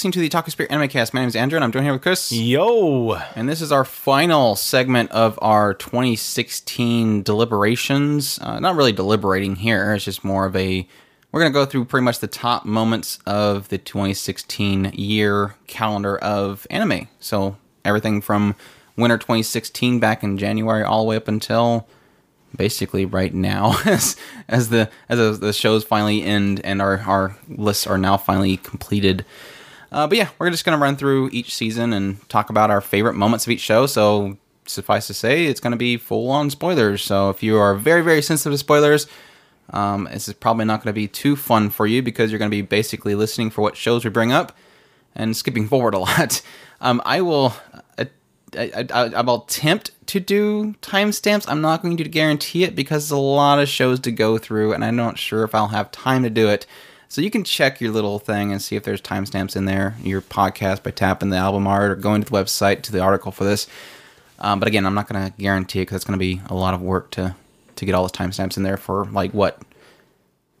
Listening to the Otaku Spirit Animecast. My name is Andrew, and I'm joined here with Chris. Yo! And this is our final segment of our 2016 deliberations. Uh, not really deliberating here, it's just more of a. We're going to go through pretty much the top moments of the 2016 year calendar of anime. So, everything from winter 2016 back in January all the way up until basically right now as as the as the shows finally end and our our lists are now finally completed. Uh, but yeah, we're just gonna run through each season and talk about our favorite moments of each show. So suffice to say, it's gonna be full on spoilers. So if you are very very sensitive to spoilers. Um, this is probably not going to be too fun for you because you're going to be basically listening for what shows we bring up and skipping forward a lot. Um, I will uh, I, I, I will attempt to do timestamps. I'm not going to guarantee it because there's a lot of shows to go through, and I'm not sure if I'll have time to do it. So you can check your little thing and see if there's timestamps in there, your podcast by tapping the album art or going to the website to the article for this. Um, but again, I'm not going to guarantee it because it's going to be a lot of work to to get all the timestamps in there for like what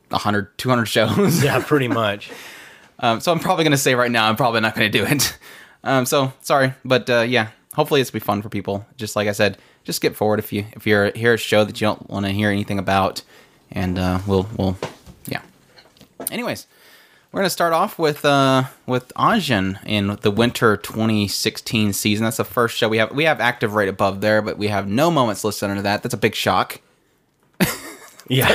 100, 200 shows. yeah, pretty much. um, so I'm probably going to say right now, I'm probably not going to do it. Um, so sorry, but uh, yeah, hopefully it's be fun for people. Just like I said, just skip forward if you if you're here a show that you don't want to hear anything about, and uh, we'll we'll. Anyways, we're gonna start off with uh with Ajin in the winter 2016 season. That's the first show we have. We have active right above there, but we have no moments listed under that. That's a big shock. yeah,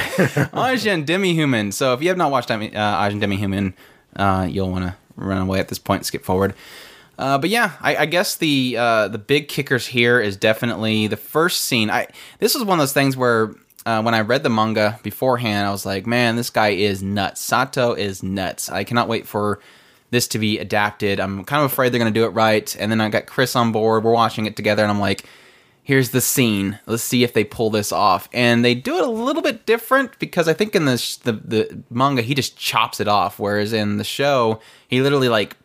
Ajin Demi-Human. So if you have not watched uh, Ajin Demi-Human, uh, you'll want to run away at this point and skip forward. Uh, but yeah, I, I guess the uh, the big kickers here is definitely the first scene. I this is one of those things where uh, when I read the manga beforehand, I was like, man, this guy is nuts. Sato is nuts. I cannot wait for this to be adapted. I'm kind of afraid they're going to do it right. And then I got Chris on board. We're watching it together, and I'm like, here's the scene. Let's see if they pull this off. And they do it a little bit different because I think in the the, the manga he just chops it off, whereas in the show he literally like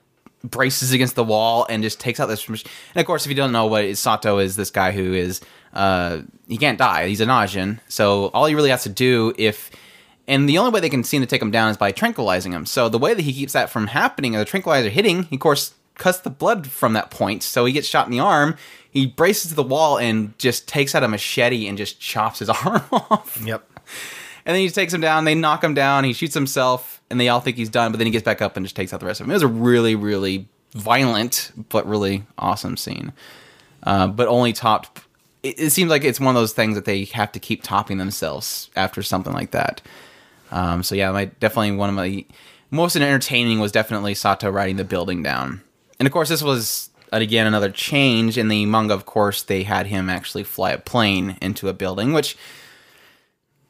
braces against the wall and just takes out this. And of course, if you don't know what Sato is, this guy who is uh, he can't die. He's an Ajin. So all he really has to do if and the only way they can seem to take him down is by tranquilizing him. So the way that he keeps that from happening, is the tranquilizer hitting, he of course cuts the blood from that point. So he gets shot in the arm. He braces to the wall and just takes out a machete and just chops his arm off. Yep. And then he takes him down. They knock him down. He shoots himself, and they all think he's done. But then he gets back up and just takes out the rest of them. It was a really, really violent but really awesome scene. Uh, but only topped. It, it, seems like it's one of those things that they have to keep topping themselves after something like that. Um, so yeah, my definitely one of my most entertaining was definitely Sato riding the building down. And of course, this was again another change in the manga. Of course, they had him actually fly a plane into a building, which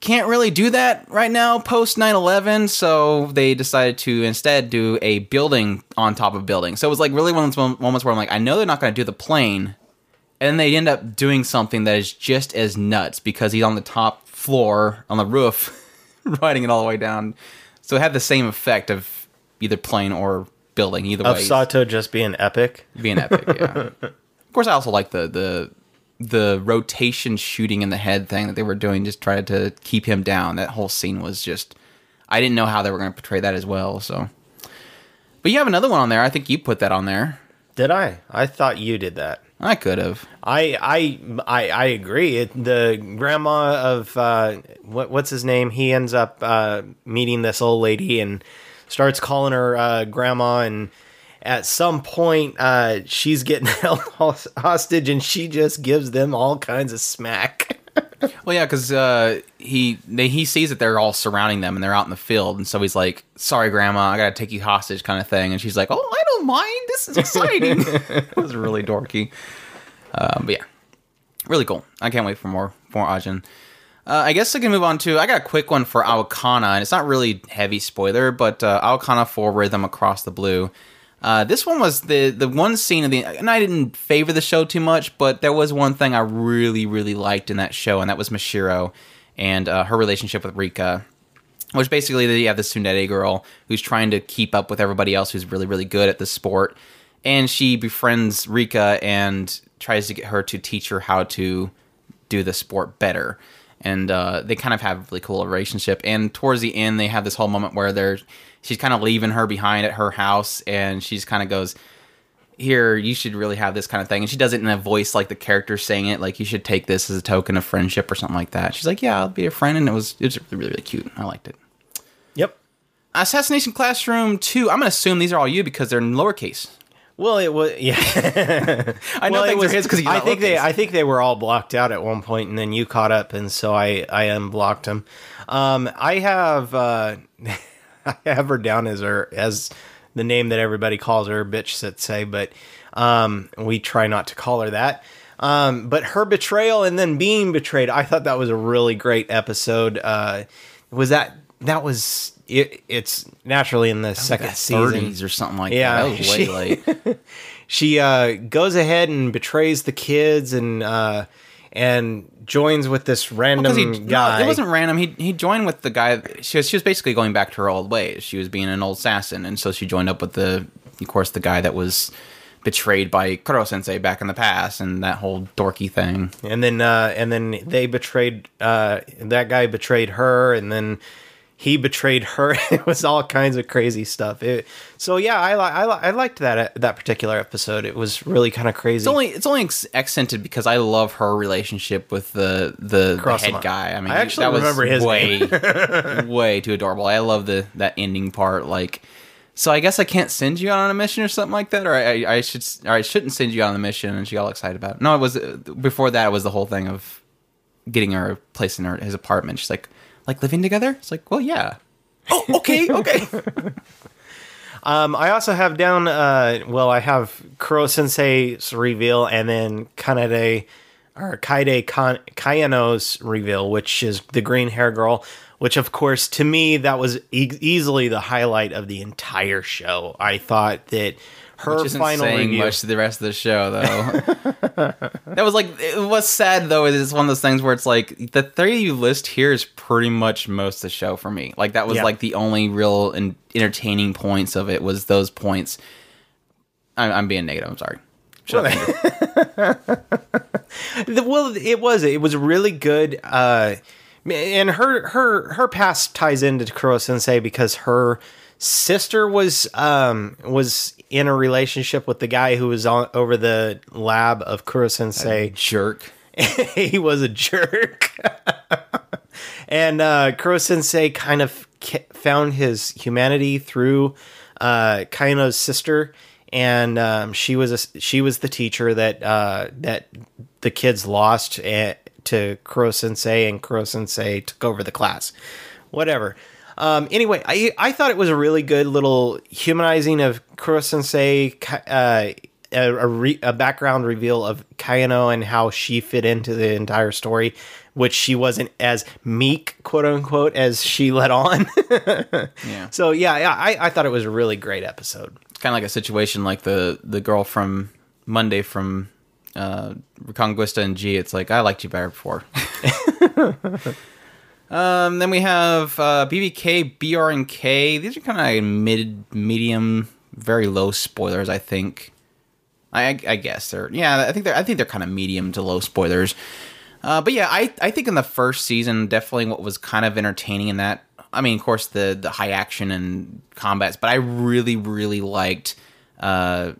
can't really do that right now post 9-11 so they decided to instead do a building on top of building so it was like really one of those moments where i'm like i know they're not going to do the plane and they end up doing something that is just as nuts because he's on the top floor on the roof riding it all the way down so it had the same effect of either plane or building either way. of way sato just being epic being epic yeah of course i also like the the the rotation shooting in the head thing that they were doing just tried to keep him down. That whole scene was just I didn't know how they were going to portray that as well. So, but you have another one on there. I think you put that on there. Did I? I thought you did that. I could have. I I I, I agree. It, the grandma of uh, what what's his name? He ends up uh, meeting this old lady and starts calling her uh, grandma and at some point uh, she's getting held hostage and she just gives them all kinds of smack. Well, yeah, because uh, he they, he sees that they're all surrounding them and they're out in the field, and so he's like, "Sorry, Grandma, I gotta take you hostage," kind of thing. And she's like, "Oh, I don't mind. This is exciting." it was really dorky, uh, but yeah, really cool. I can't wait for more more Ajin. Uh, I guess I can move on to. I got a quick one for Aokana, and it's not really heavy spoiler, but uh, Aokana Four Rhythm Across the Blue. Uh, this one was the the one scene of the, and I didn't favor the show too much, but there was one thing I really really liked in that show, and that was Mashiro and uh, her relationship with Rika. Which basically, you have this tsundere girl who's trying to keep up with everybody else who's really really good at the sport, and she befriends Rika and tries to get her to teach her how to do the sport better. and uh, they kind of have a really cool relationship. And towards the end, they have this whole moment where they're she's kind of leaving her behind at her house, and she's kind of goes, "Here, you should really have this kind of thing." And she does it in a voice like the character saying it, like you should take this as a token of friendship or something like that. She's like, "Yeah, I'll be a friend," and it was it was really really cute. I liked it. Yep. Assassination Classroom 2, I'm going to assume these are all you because they're in lowercase. Well, it was yeah. I know well, it was his because I think they I think they were all blocked out at one point, and then you caught up, and so I I unblocked them. Um, I have uh, I have her down as her as the name that everybody calls her, bitch. Say, but um, we try not to call her that. Um, but her betrayal and then being betrayed, I thought that was a really great episode. Uh, was that that was it, it's naturally in the second Like season 30s or something like Yeah, that. Way she- late. she uh, goes ahead and betrays the kids and uh, and joins with this random Because he, guy. No, it wasn't random. He he joined with the guy. She was, she was basically going back to her old ways. She was being an old assassin, and so she joined up with the, of course, the guy that was betrayed by Koro Sensei back in the past, and that whole dorky thing. and then uh, and then they betrayed uh, that guy betrayed her, and then he betrayed her. it was all kinds of crazy stuff. It, so yeah, I li- I, li- I liked that uh, that particular episode. It was really kind of crazy. It's only it's only ex- accented because I love her relationship with the the, the head guy. I mean, I actually that was remember his way way too adorable. I love the that ending part. Like, so I guess I can't send you on a mission or something like that, or I, I should or I shouldn't send you on a mission. And she got all excited about it. No, it was uh, before that. It was the whole thing of getting her a place in her his apartment. She's like, like living together. It's like, well, yeah. Oh, okay, okay. Um, I also have down. Uh, well, I have Koro Sensei's reveal, and then Kanade or Kaide Kan- Kayano's reveal, which is the green hair girl. Which, of course, to me, that was e- easily the highlight of the entire show. I thought that her Which isn't final saying review. much to the rest of the show, though. that was like it was sad though. Is it's one of those things where it's like the three you list here is pretty much most of the show for me. Like that was Yeah. like the only real and entertaining points of it was those points. I'm, I'm being negative. I'm sorry. Shut up. The- well it was it was really good uh and her her her past ties into Koro Sensei because her sister was um was in a relationship with the guy who was on over the lab of Koro Sensei Jerk. he was a jerk and uh Koro Sensei kind of found his humanity through uh Kayano's sister and um, she was a, she was the teacher that uh, that the kids lost eh, to Koro Sensei, and Koro Sensei took over the class. Whatever. Um, anyway, I I thought it was a really good little humanizing of Koro Sensei, uh, a, a, re, a background reveal of Kayano and how she fit into the entire story, which she wasn't as meek, quote unquote, as she let on. Yeah. so yeah, yeah, I, I thought it was a really great episode. It's kind of like a situation like the the girl from Monday from uh, Reconguista and G. It's like I liked you better before. um, then we have uh, BBK, BR, and K. These are kind of mid, medium, very low spoilers. I think. I, I guess they're yeah. I think they're I think they're kind of medium to low spoilers. Uh, but yeah, I, I think in the first season, definitely what was kind of entertaining in that. I mean, of course, the the high action and combats, but I really really liked. Uh,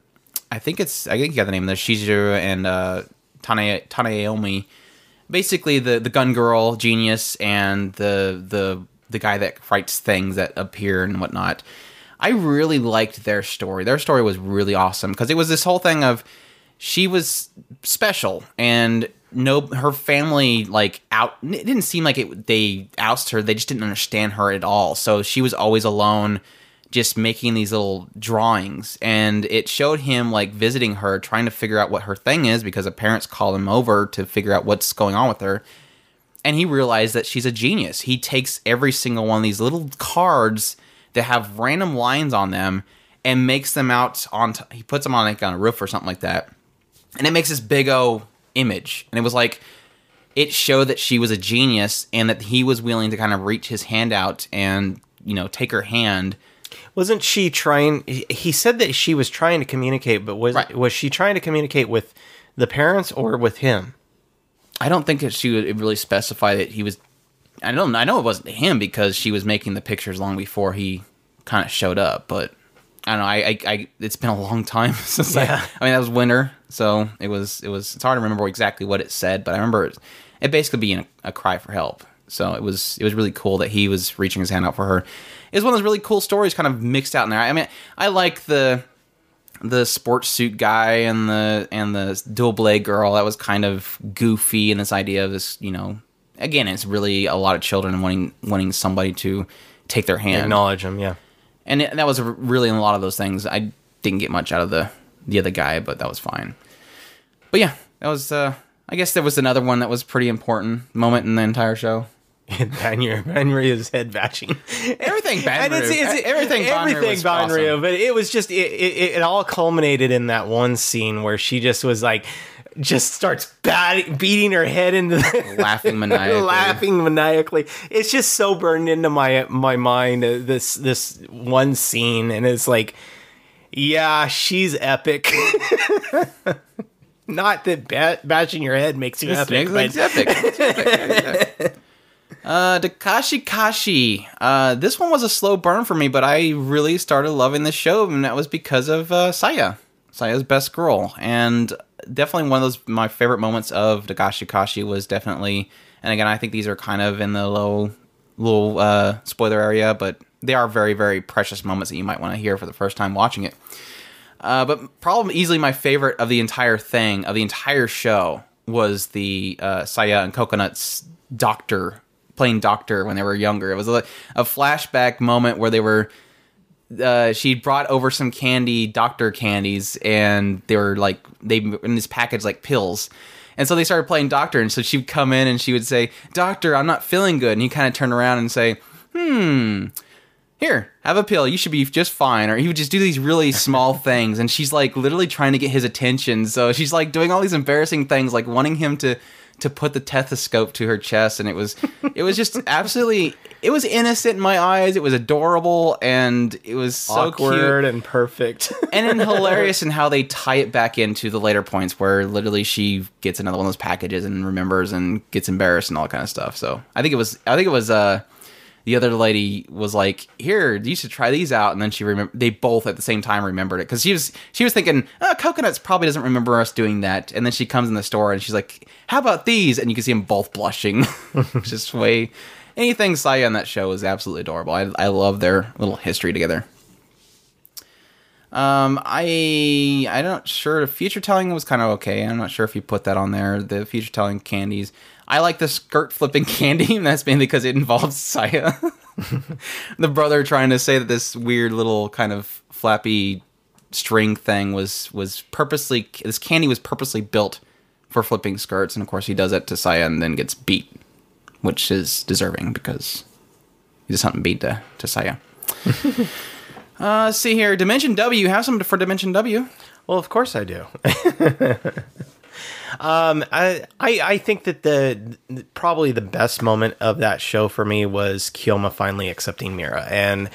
I think it's I think you got the name of the Shizuru and uh, Tane Taneomi. Basically, the the gun girl genius and the the the guy that writes things that appear and whatnot. I really liked their story. Their story was really awesome because it was this whole thing of she was special and no her family like out it didn't seem like it they ousted her they just didn't understand her at all so she was always alone just making these little drawings and it showed him like visiting her trying to figure out what her thing is because the parents call him over to figure out what's going on with her and he realized that she's a genius. He takes every single one of these little cards that have random lines on them and makes them out on. T- he puts them on like on a roof or something like that, and it makes this big o image. And it was like it showed that she was a genius and that he was willing to kind of reach his hand out and you know take her hand. Wasn't she trying? he- said that she was trying to communicate, but was Right. was she trying to communicate with the parents or with him? I don't think that she would really specify that he was. I don't. I know it wasn't him because she was making the pictures long before he kind of showed up. But I don't know. I, I, I it's been a long time since Yeah. I. I mean, that was winter, so it was. It was. It's hard to remember exactly what it said, but I remember it, it basically being a, a cry for help. So it was. It was really cool that he was reaching his hand out for her. Was one of those really cool stories, kind of mixed out in there. I mean, I like the the sports suit guy and the and the dual blade girl that was kind of goofy and this idea of this you know again it's really a lot of children wanting wanting somebody to take their hand Acknowledge them yeah. and it, that was really in a lot of those things i didn't get much out of the the other guy but that was fine but yeah that was uh i guess there was another one that was pretty important moment in the entire show Banry, Banry head bashing. Everything And Banry- everything Banry everything was Banry, awesome. but it was just it, it, it all culminated in that one scene where she just was like just starts bat- beating her head into the laughing maniacally laughing maniacally. It's just so burned into my my mind uh, this this one scene and it's like yeah, she's epic. Not that bat- bashing your head makes you epic, It's, but it's epic. It's epic. Uh, Kashi. Uh, this one was a slow burn for me, but I really started loving the show, and that was because of uh, Saya, Saya's best girl, and definitely one of those my favorite moments of Dagashi Kashi was definitely. And again, I think these are kind of in the low, little uh, spoiler area, but they are very, very precious moments that you might want to hear for the first time watching it. Uh, but probably easily my favorite of the entire thing, of the entire show, was the uh, Saya and Coconut's doctor playing doctor when they were younger. It was a, a flashback moment where they were. Uh, she brought over some candy, doctor candies, and they were like they in this package like pills. And so they started playing doctor, and so she'd come in and she would say, "Doctor, I'm not feeling good," and he kind of turn around and say, "Hmm." here, have a pill. You should be just fine. Or he would just do these really small things. And she's like literally trying to get his attention. So she's like doing all these embarrassing things, like wanting him to to put the stethoscope to her chest. And it was it was just absolutely it was innocent in my eyes. It was adorable and it was so awkward cute. and perfect. And then hilarious in how they tie it back into the later points where literally she gets another one of those packages and remembers and gets embarrassed and all that kind of stuff. So I think it was I think it was uh the other lady was like, "Here, you should try these out." And then she remember they both at the same time remembered it because she was she was thinking, oh, "Coconuts probably doesn't remember us doing that." And then she comes in the store and she's like, "How about these?" And you can see them both blushing, just way. Anything Saya on that show is absolutely adorable. I I love their little history together. Um, I I'm not sure. Future telling was kind of okay. I'm not sure if you put that on there. The future telling candies. I like the skirt flipping candy, and that's mainly because it involves Saya, the brother trying to say that this weird little kind of flappy string thing was was purposely this candy was purposely built for flipping skirts, and of course he does it to Saya and then gets beat, which is deserving because he does something beat to to Saya. uh, see here, Dimension W. You have some for Dimension W? Well, of course I do. Um, I, I I think that the probably the best moment of that show for me was Kyoma finally accepting Mira, and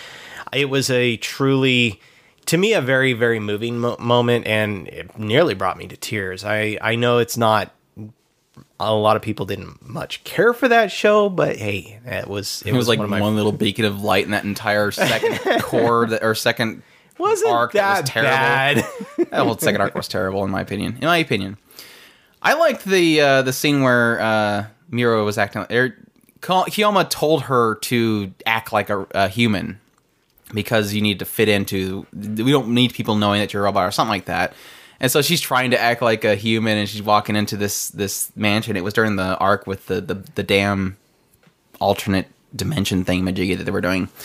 it was a truly, to me, a very very moving mo- moment, and it nearly brought me to tears. I I know it's not. A lot of people didn't much care for that show, but hey, it was it, It was like one one, little beacon of light in that entire second cour that, or second wasn't arc that, that was terrible. bad. that whole second arc was terrible in my opinion. In my opinion, I liked the uh, the scene where uh, Miro was acting. Er, Kyoma told her to act like a, a human because you need to fit into. We don't need people knowing that you're a robot or something like that. And so she's trying to act like a human, and she's walking into this this mansion. It was during the arc with the the, the damn alternate dimension thing majiggy that they were doing.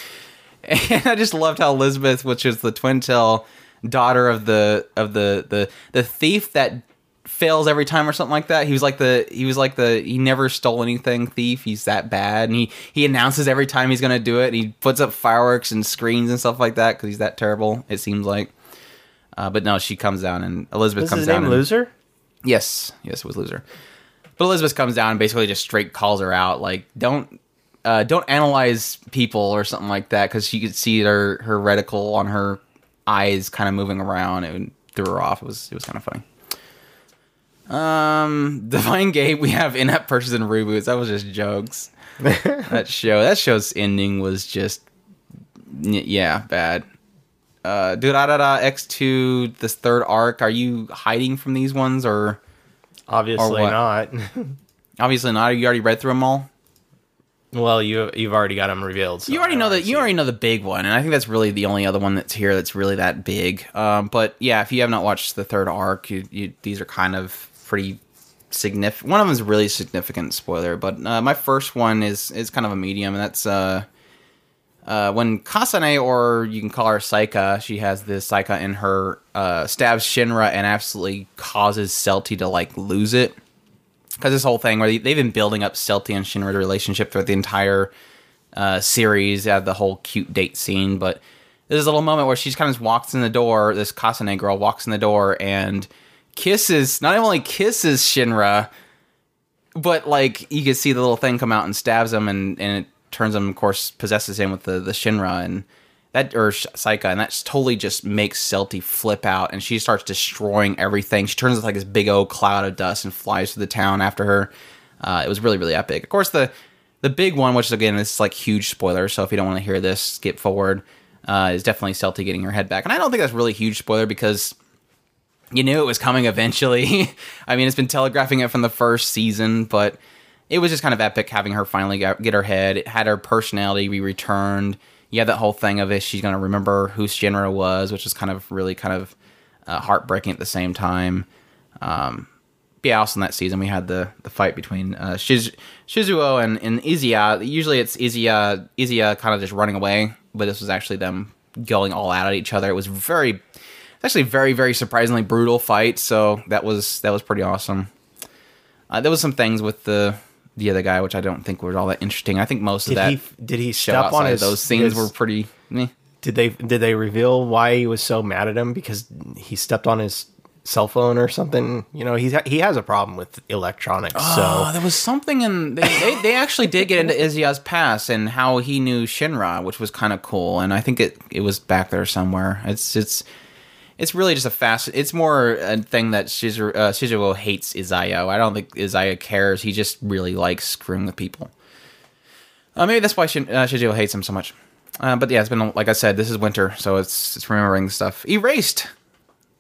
And I just loved how Elizabeth, which is the twin tail daughter of the of the the the thief that fails every time or something like that. He was like the he was like the he never stole anything thief. He's that bad, and he he announces every time he's gonna do it. And he puts up fireworks and screens and stuff like that because he's that terrible. It seems like. Uh, but no, she comes down and Elizabeth Was comes his down. name and, Loser? Yes, yes, it was loser. But Elizabeth comes down and basically just straight calls her out, like don't uh, don't analyze people or something like that, because she could see her her reticle on her eyes kind of moving around. and threw her off. It was it was kind of funny. Um, Divine Gate. We have in-app purchase and reboots. That was just jokes. that show. That show's ending was just, yeah, bad. Uh, Durarara X two. This third arc. Are you hiding from these ones or? Obviously what? not. Obviously not. You already read through them all. well, you you've already got them revealed. so you already know that. You it. already know the big one, and I think that's really the only other one that's here that's really that big. Um, but yeah, if you have not watched the third arc, you, you these are kind of pretty significant. One of them is really significant spoiler, but uh, my first one is is kind of a medium, and that's uh, uh, when Kasane, or you can call her Saika, she has this Saika in her, uh, stabs Shinra and absolutely causes Celty to like lose it because this whole thing where they- they've been building up Celty and Shinra's relationship throughout the entire uh, series. Have the whole cute date scene, but there's a little moment where she kind of walks in the door. This Kasane girl walks in the door and kisses, not only kisses Shinra, but like you can see the little thing come out and stabs him, and and it turns him, of course, possesses him with the the Shinra and. That or Saika, and that totally just makes Celty flip out, and she starts destroying everything. She turns into like this big old cloud of dust and flies through the town after her. Uh, it was really, really epic. Of course, the the big one, which again is like huge spoiler, so if you don't want to hear this, skip forward. Uh, is definitely Celty getting her head back, and I don't think that's really huge spoiler because you knew it was coming eventually. I mean, it's been telegraphing it from the first season, but it was just kind of epic having her finally get, her head. It had her personality be returned. You had that whole thing of it. She's going to remember who Shinra was, which is kind of really kind of uh, heartbreaking at the same time. Um, yeah, also in that season we had the the fight between uh, Shiz- Shizuo and, and Izaya. Usually it's Izaya Izaya kind of just running away, but this was actually them going all out at each other. It was very, it's actually very very surprisingly brutal fight. So that was that was pretty awesome. Uh, there was some things with the the other guy which I don't think were all that interesting. I think most Did of that he did he step on his those scenes his- were pretty. Meh. Did they did they reveal why he was so mad at him because he stepped on his cell phone or something? You know, he's he has a problem with electronics. Oh, so there was something in they, they, they actually did get into Izaya's past and how he knew Shinra, which was kind of cool. And I think it it was back there somewhere. It's it's it's really just a fast. It's more a thing that Shizuo, uh, Shizuo hates Izaya. I don't think Izaya cares. He just really likes screwing with people. Uh, maybe that's why Shin, uh, Shizuo hates him so much. Uh, but yeah, it's been like I said. This is winter, so it's it's remembering stuff. Erased.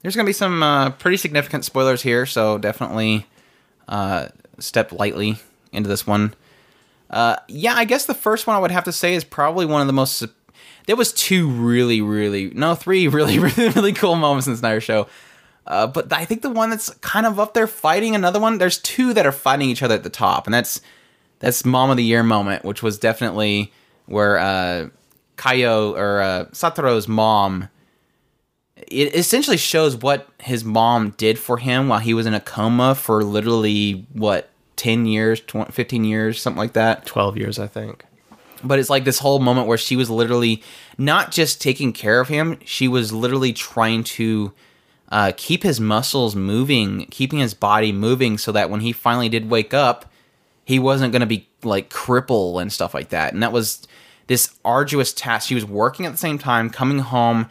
There's gonna be some uh, pretty significant spoilers here, so definitely uh, step lightly into this one. Uh, yeah, I guess the first one I would have to say is probably one of the most. There was two really, really no, three really, really, really cool moments in the Snyder Show. Uh, but I think the one that's kind of up there fighting another one. There's two that are fighting each other at the top, and that's that's Mom of the Year moment, which was definitely where uh, Kayo or uh, Satoru's mom. It essentially shows what his mom did for him while he was in a coma for literally what 10 years 20, 15 years something like that twelve years, I think. But it's like this whole moment where she was literally not just taking care of him she was literally trying to uh, keep his muscles moving keeping his body moving so that when he finally did wake up he wasn't going to be like cripple and stuff like that. And that was this arduous task. She was working at the same time coming home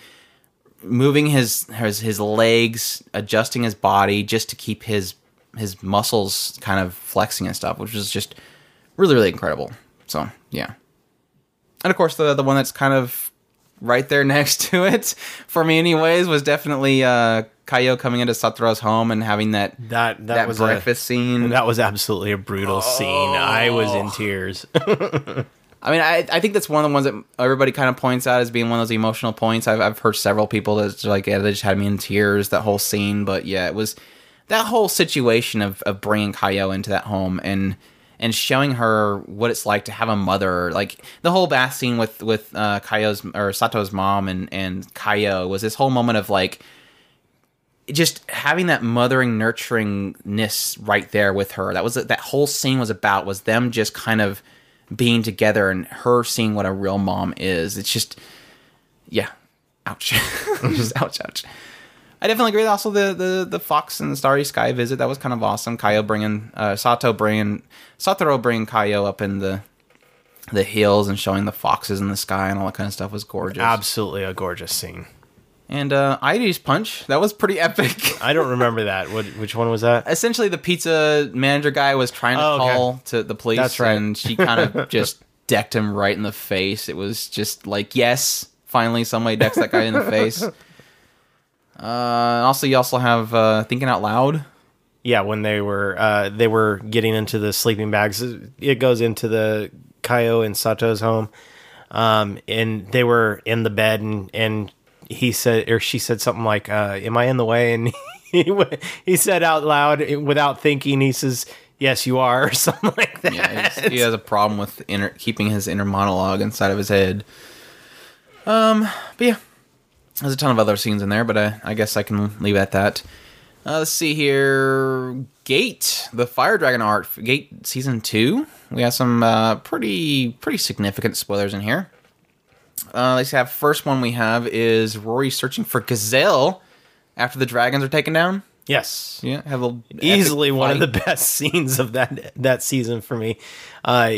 moving his his his legs adjusting his body just to keep his his muscles kind of flexing and stuff which was just really really incredible. So yeah and of course the the one that's kind of right there next to it for me anyways was definitely uh Kayo coming into Satoru's home and having that That that, that, was breakfast a, scene that was absolutely a brutal scene. I was in tears. I mean, I, I think that's one of the ones that everybody kind of points out as being one of those emotional points. I've, I've heard several people that's like, yeah, they just had me in tears, that whole scene. But yeah, it was that whole situation of, of bringing Kayo into that home and and showing her what it's like to have a mother. Like the whole bath scene with with uh, Kayo's or Sato's mom and and Kayo was this whole moment of like just having that mothering nurturingness right there with her. That was that whole scene was about was them just kind of being together and her seeing what a real mom is. It's just yeah ouch. Just ouch ouch i definitely agree with also the the the fox and the starry sky visit that was kind of awesome kayo bringing uh sato bringing satoru bringing kayo up in the the hills and showing the foxes in the sky and all that kind of stuff was gorgeous absolutely a gorgeous scene. And uh, Ides Punch, that was pretty epic. I don't remember that. What? Which one was that? Essentially, the pizza manager guy was trying to Oh, okay. call to the police, That's right. and she kind of just decked him right in the face. It was just like, yes, finally somebody decks that guy in the face. Uh, also, you also have uh, Thinking Out Loud. Yeah, when they were uh, they were getting into the sleeping bags, it goes into the Kayo and Sato's home, um, and they were in the bed, and and he said or she said something like, uh, "Am I in the way?" And he he said out loud without thinking, he says, "Yes, you are," or something like that. Yeah, he has a problem with inner, keeping his inner monologue inside of his head. Um, but yeah, there's a ton of other scenes in there, but uh, I guess I can leave it at that. Uh, let's see here. Gate, the Fire Dragon art, Gate season two. We have some uh, pretty pretty significant spoilers in here. Uh, let's have first one we have is Rory searching for Giselle after the dragons are taken down. Yes, Yeah, have a easily one of the best scenes of that that season for me. Uh,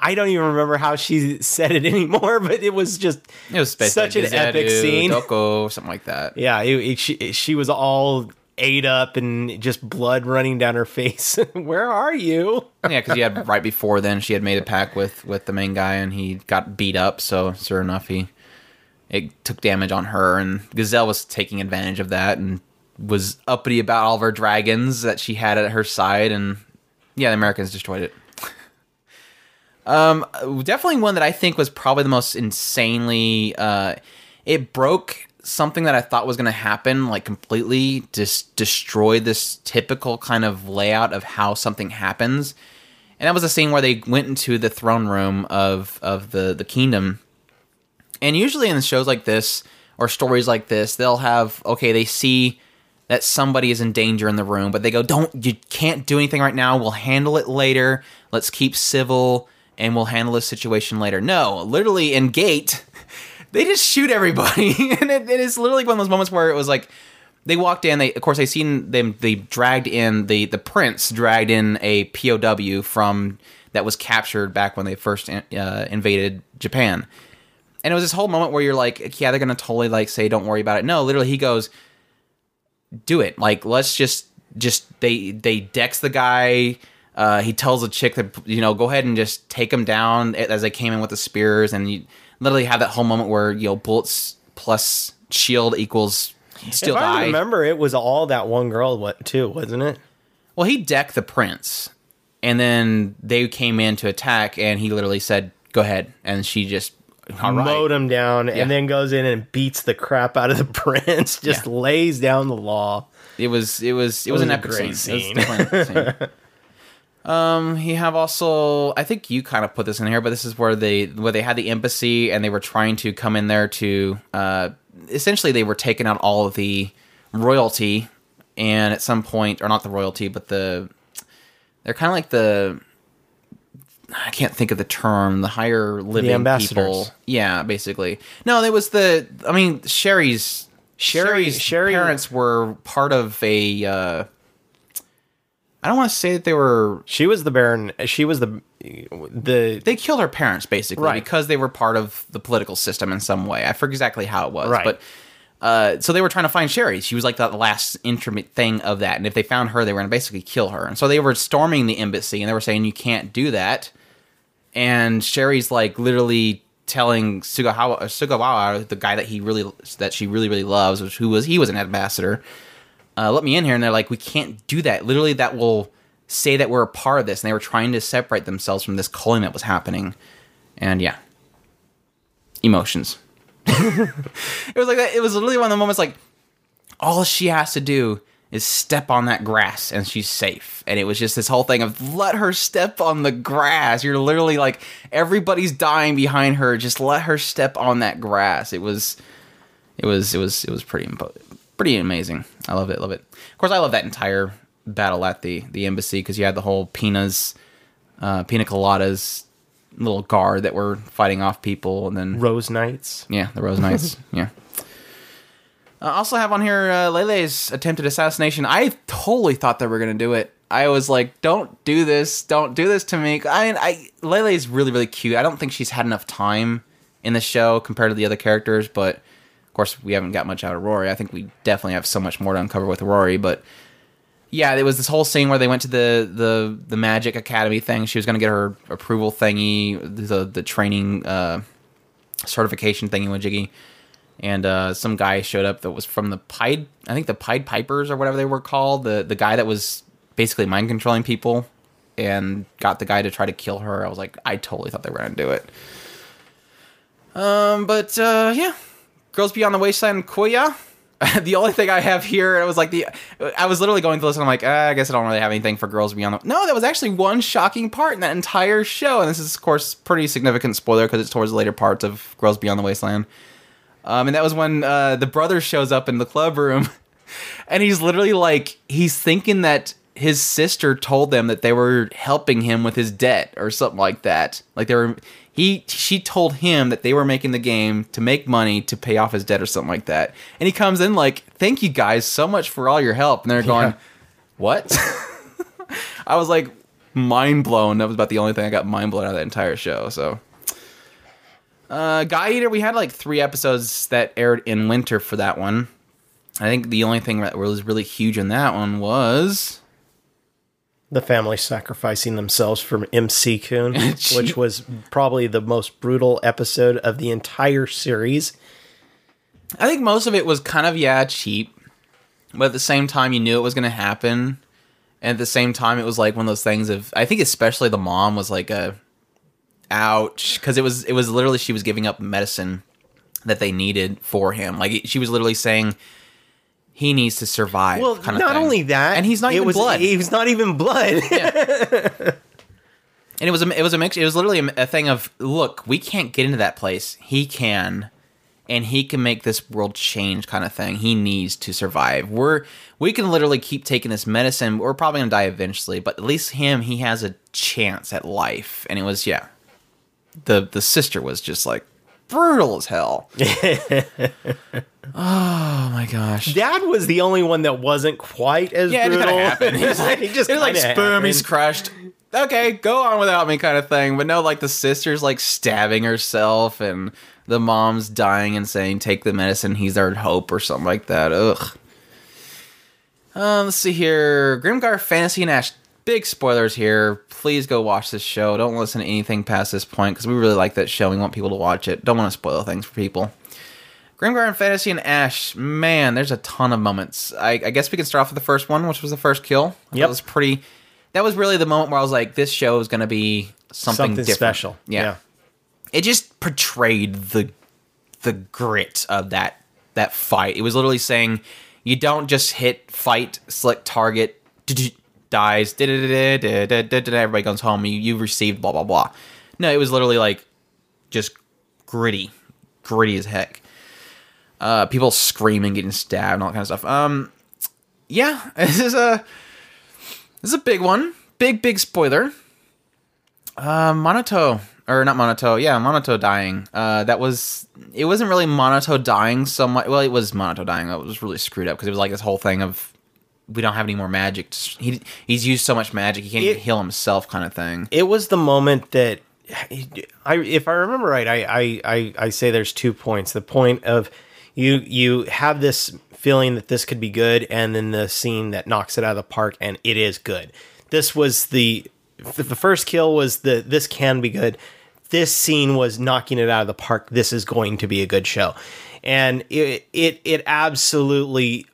I don't even remember how she said it anymore, but it was just It was such an epic scene. Doko, something like that. Yeah, it, it- she, she was all ate up and just blood running down her face. Where are you? Yeah, because you had right before then she had made a pact with with the main guy and he got beat up. So sure enough, he it took damage on her, and Giselle was taking advantage of that and was uppity about all of her dragons that she had at her side, and yeah, the Americans destroyed it. um, definitely one that I think was probably the most insanely. Uh, it broke something that I thought was going to happen, like completely just destroy this typical kind of layout of how something happens. And that was a scene where they went into the throne room of of the the kingdom. And usually in shows like this or stories like this, they'll have okay, they see that somebody is in danger in the room, but they go, "Don't you can't do anything right now. We'll handle it later. Let's keep civil and we'll handle this situation later." No, literally in Gate, they just shoot everybody, and it, it is literally one of those moments where it was like they walked in. They of course they seen them. They dragged in the the prince dragged in a POW from that was captured back when they first uh, invaded Japan. And it was this whole moment where you're like, yeah, they're gonna totally like say, don't worry about it. No, literally, he goes, do it. Like, let's just just they they dex the guy. Uh, he tells the chick that you know, go ahead and just take him down as they came in with the spears, and you literally have that whole moment where you know, bullets plus shield equals still if die. I remember, it was all that one girl, what too, wasn't it? Well, he decked the prince, and then they came in to attack, and he literally said, "Go ahead," and she just all right. Mowed him down, Yeah. and then goes in and beats the crap out of the prince. Just Yeah. lays down the law. It was it was it was, was an epic great scene. Scene. definitely an epic scene. um, he have also I think you kind of put this in here, but this is where they where they had the embassy and they were trying to come in there to uh, essentially they were taking out all of the royalty, and at some point, or not the royalty, but the they're kind of like the I can't think of the term. The higher living ambassadors. people. Yeah, basically. No, it was the. I mean, Sherry's Sherry- Sherry's Sherry- parents were part of a. Uh, I don't want to say that they were. She was the Baron. She was the the They killed her parents basically Right. because they were part of the political system in some way. I forget exactly how it was, Right. but. Uh, so they were trying to find Sherry. She was like the last intermediate thing of that, and if they found her, they were going to basically kill her. And so they were storming the embassy, and they were saying, "You can't do that." And Sherry's like literally telling Sugawa, Sugawa, the guy that he really that she really really loves, which who was he was an ambassador. Uh, let me in here, and they're like, "We can't do that. Literally, that will say that we're a part of this." And they were trying to separate themselves from this culling that was happening. And yeah, emotions. it was like that. It was literally one of the moments like all she has to do is step on that grass and she's safe. And it was just this whole thing of let her step on the grass. You're literally like everybody's dying behind her. Just let her step on that grass. It was, it was, it was, it was pretty, pretty amazing. I love it, love it. Of course, I love that entire battle at the the embassy because you had the whole Pina's, uh, Pina Coladas little guard that were fighting off people, and then Rose Knights. yeah, the Rose Knights. yeah. I also have on here uh, Lelei's attempted assassination. I totally thought they were gonna do it. I was like, "Don't do this! Don't do this to me!" I, mean I Lelei's really, really cute. I don't think she's had enough time in the show compared to the other characters, but of course, we haven't got much out of Rory. I think we definitely have so much more to uncover with Rory, but yeah, there was this whole scene where they went to the the the Magic Academy thing. She was going to get her approval thingy, the the training uh, certification thingy with Jiggy, and uh, some guy showed up that was from the Pied, I think the Pied Pipers or whatever they were called. The the guy that was basically mind controlling people and got the guy to try to kill her. I was like, I totally thought they were going to do it. Um, but uh, yeah, Girls Beyond the Wasteland Koya. the only thing I have here, it was like the, I was literally going through this and I'm like, ah, I guess I don't really have anything for Girls Beyond the. No, that was actually one shocking part in that entire show, and this is of course pretty significant spoiler because it's towards the later parts of Girls Beyond the Wasteland. Um, and that was when uh, the brother shows up in the club room, and he's literally like, he's thinking that his sister told them that they were helping him with his debt or something like that. Like they were he she told him that they were making the game to make money to pay off his debt or something like that. And he comes in like, "Thank you guys so much for all your help." And they're going, Yeah. "What?" I was like mind blown. That was about the only thing I got mind blown out of that entire show. So, uh, God Eater, we had like three episodes that aired in winter for that one. I think the only thing that was really huge in that one was The family sacrificing themselves for MC Coon, which was probably the most brutal episode of the entire series. I think most of it was kind of yeah cheap, but at the same time you knew it was going to happen, and at the same time it was like one of those things of I think especially the mom was like a ouch because it was it was literally she was giving up medicine that they needed for him like she was literally saying he needs to survive. Well, kind of not only that, and he's not it even was, blood. He was not even blood. And it was a, it was a mix. It was literally a, a thing of look, we can't get into that place. He can, and he can make this world change, kind of thing. He needs to survive. We're we can literally keep taking this medicine. We're probably gonna die eventually, but at least him, he has a chance at life. And it was yeah, the the sister was just like brutal as hell. oh my gosh. Dad was the only one that wasn't quite as Yeah, it brutal. kind of happened. He's like, He just it like kinda boom, he's crushed. Okay, go on without me, kind of thing. But no, like the sister's like stabbing herself, and the mom's dying and saying, "Take the medicine. He's our hope," or something like that. Ugh. Um, let's see here. Grimgar Fantasy and Ash. Big spoilers here. Please go watch this show. Don't listen to anything past this point because we really like that show. We want people to watch it. Don't want to spoil things for people. Grimgar and Fantasy and Ash, man, there's a ton of moments. I, I guess we can start off with the first one, which was the first kill. That Yep. was pretty. That was really the moment where I was like, this show is going to be something, Something different. special. Yeah. It just portrayed the the grit of that that fight. It was literally saying, you don't just hit, fight, select target, dies, everybody goes home. You you received blah blah blah. No, it was literally like just gritty, gritty as heck. Uh, people screaming, getting stabbed, and all that kind of stuff. Um, yeah, this is a this is a big one, big big spoiler. Uh, Monoto or not Monoto, yeah, Monoto dying. Uh, that was it wasn't really Monoto dying so much. Well, it was Monoto dying. That was really screwed up because it was like this whole thing of we don't have any more magic. He he's used so much magic he can't even heal himself, kind of thing. It was the moment that I, if I remember right, I, I, I, I say there's two points. The point of you, you have this feeling that this could be good, and then the scene that knocks it out of the park, and it is good. This was the, the first kill was the this can be good. This scene was knocking it out of the park. This is going to be a good show, and it, it, it absolutely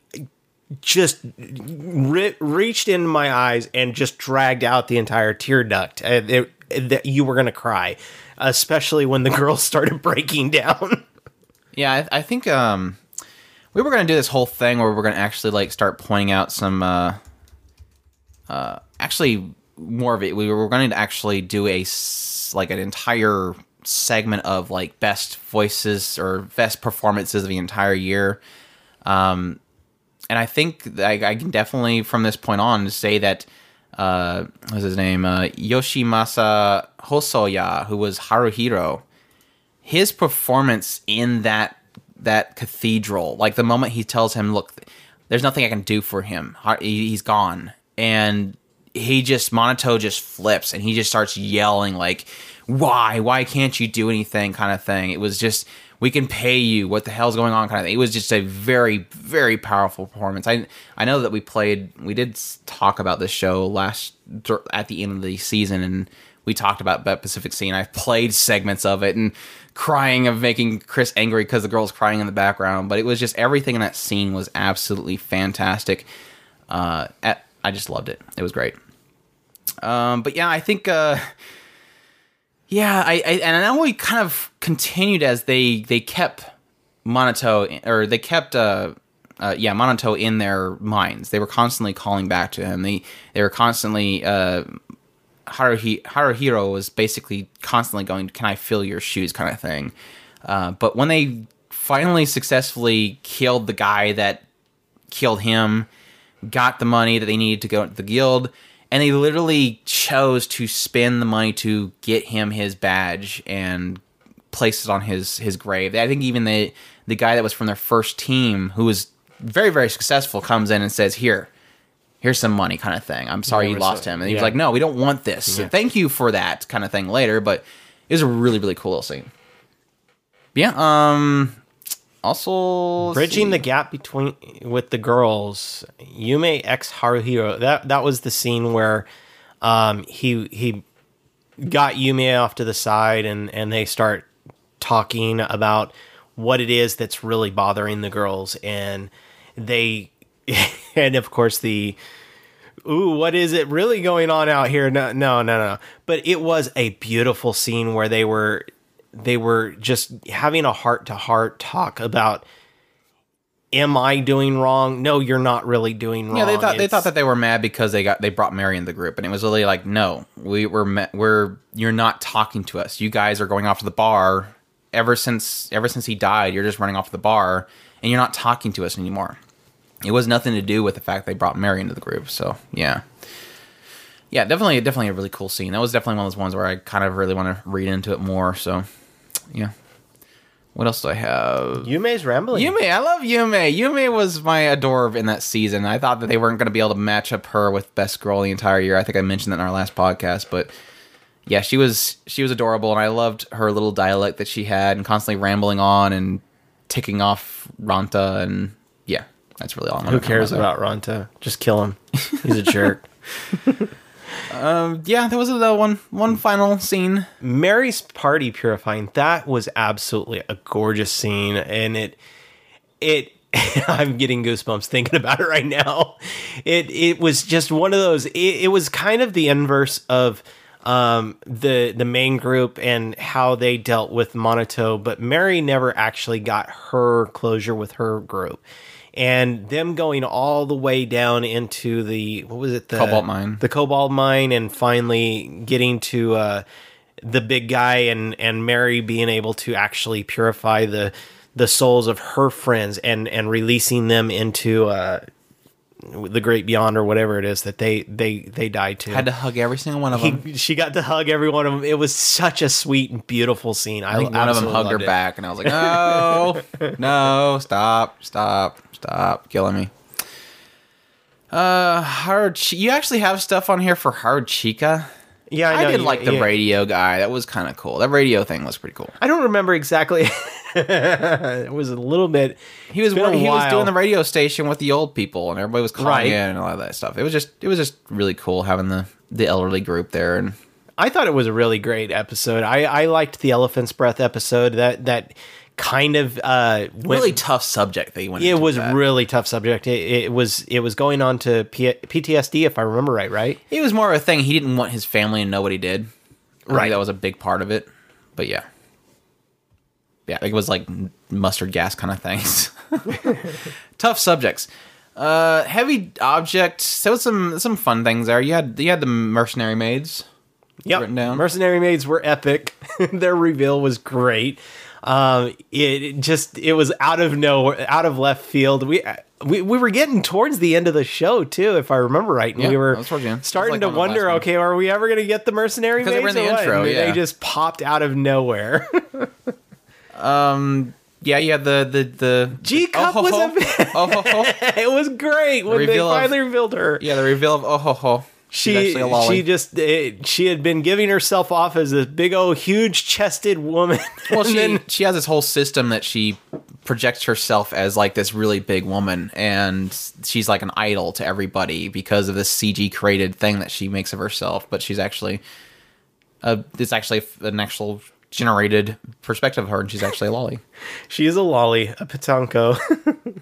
just re- reached into my eyes and just dragged out the entire tear duct. Uh, that you were gonna cry, especially when the girls started breaking down. Yeah, I, I think um, we were gonna do this whole thing where we're gonna actually like start pointing out some uh, uh, actually more of it. We were going to actually do a like an entire segment of like best voices or best performances of the entire year. Um, and I think I, I can definitely from this point on say that uh, what's his name uh, Yoshimasa Hosoya, who was Haruhiro his performance in that that cathedral, like the moment he tells him, "Look, there's nothing I can do for him. He- He's gone," and he just Manato just flips and he just starts yelling like, "Why? Why can't you do anything?" kind of thing. It was just we can pay you. What the hell's going on? Kind of thing. It was just a very, very powerful performance. I I know that we played. We did talk about this show last at the end of the season, and we talked about Bet Pacific Scene. I played segments of it and crying of making Chris angry because the girl's crying in the background. But it was just everything in that scene was absolutely fantastic. Uh, at, I just loved it. It was great. Um, but yeah, I think. Uh, yeah, I, I and I know we kind of continued as they they kept Manato or they kept uh, uh yeah Manato in their minds. They were constantly calling back to him. They they were constantly uh Haruhi, Haruhiro was basically constantly going, "Can I fill your shoes?" kind of thing. Uh, but when they finally successfully killed the guy that killed him, got the money that they needed to go to the guild, and they literally chose to spend the money to get him his badge and place it on his his grave. I think even the the guy that was from their first team, who was very very successful, comes in and says, "Here, here's some money," kind of thing. I'm sorry you lost him, and he was like, "No, we don't want this. Yeah. Thank you for that," kind of thing later. But it was a really really cool little scene. Yeah. Um. Also, bridging see- the gap between with the girls yume x haruhiro that that was the scene where um he he got yume off to the side and and they start talking about what it is that's really bothering the girls and they and of course the ooh what is it really going on out here no no no no but it was a beautiful scene where they were they were just having a heart to heart talk about am i doing wrong no you're not really doing wrong Yeah, they thought they thought that they were mad because they got they brought Mary in the group, and it was really like, no, we were we're you're not talking to us. You guys are going off to the bar. Ever since ever since he died, you're just running off to the bar, and you're not talking to us anymore. It was nothing to do with the fact they brought Mary into the group. So yeah, yeah, definitely definitely a really cool scene. That was definitely one of those ones where I kind of really want to read into it more. So yeah, what else do I have? yume's rambling Yume, I love Yume. Yume was my adore in that season. I thought that they weren't going to be able to match up her with best girl the entire year. I think I mentioned that in our last podcast, but yeah, she was she was adorable, and I loved her little dialect that she had, and constantly rambling on and ticking off Ranta, and that's really all. I'm who cares about Ranta just kill him he's a jerk that. Yeah, there was another one, one final scene. Mary's party purifying that was absolutely a gorgeous scene and it it I'm getting goosebumps thinking about it right now. It it was just one of those it, it was kind of the inverse of um the the main group and how they dealt with Manato but Mary never actually got her closure with her group. And them going all the way down into the what was it the Cobalt mine. the cobalt mine and finally getting to uh, the big guy and and Mary being able to actually purify the the souls of her friends and and releasing them into uh, the great beyond or whatever it is that they they they died to. Had to hug every single one of them. she got to hug every one of them. It was such a sweet and beautiful scene. I, I think one of them hugged her it. back, and I was like, "No, no, stop, stop, stop, killing me." Uh, hard. You actually have stuff on here for Haruchika. Yeah, I, I, know, did you- like the yeah. radio guy. That was kind of cool. That radio thing was pretty cool. I don't remember exactly. it was a little bit. He was a he was doing the radio station with the old people, and everybody was calling Right. in and all of that stuff. It was just it was just really cool having the the elderly group there, and I thought it was a really great episode. I, I liked the Elephant's Breath episode. That that kind of uh, went, really tough subject that he went. It was that. really tough subject. It, it was it was going on to P- PTSD, if I remember right. Right. It was more of a thing. He didn't want his family to know what he did. Right. that was a big part of it. But yeah, yeah, it was like mustard gas kind of things. Tough subjects. Uh, heavy objects. Was some some fun things there. You had you had the mercenary maids. Yep. Written down. Mercenary Maids were epic. Their reveal was great. Um, it, just it was out of nowhere, out of left field. We. We, we were getting towards the end of the show too, if I remember right. And Yeah, we were that was towards the end. It was starting like to one of the last wonder, okay, are we ever going to get the mercenary maids? 'Cause they were in the intro, yeah. They just popped out of nowhere. Um. Yeah, yeah, the the the G Cup oh, was ho, a oh ho ho. it was great when they reveal of- finally revealed her. Yeah, the reveal of oh ho ho. She a she just it, she had been giving herself off as this big old huge chested woman. Well, she then she has this whole system that she projects herself as like this really big woman, and she's like an idol to everybody because of this CG created thing that she makes of herself. But she's actually, uh, it's actually an actual generated perspective of her, and she's actually a lolly. she is a lolly, a patanko.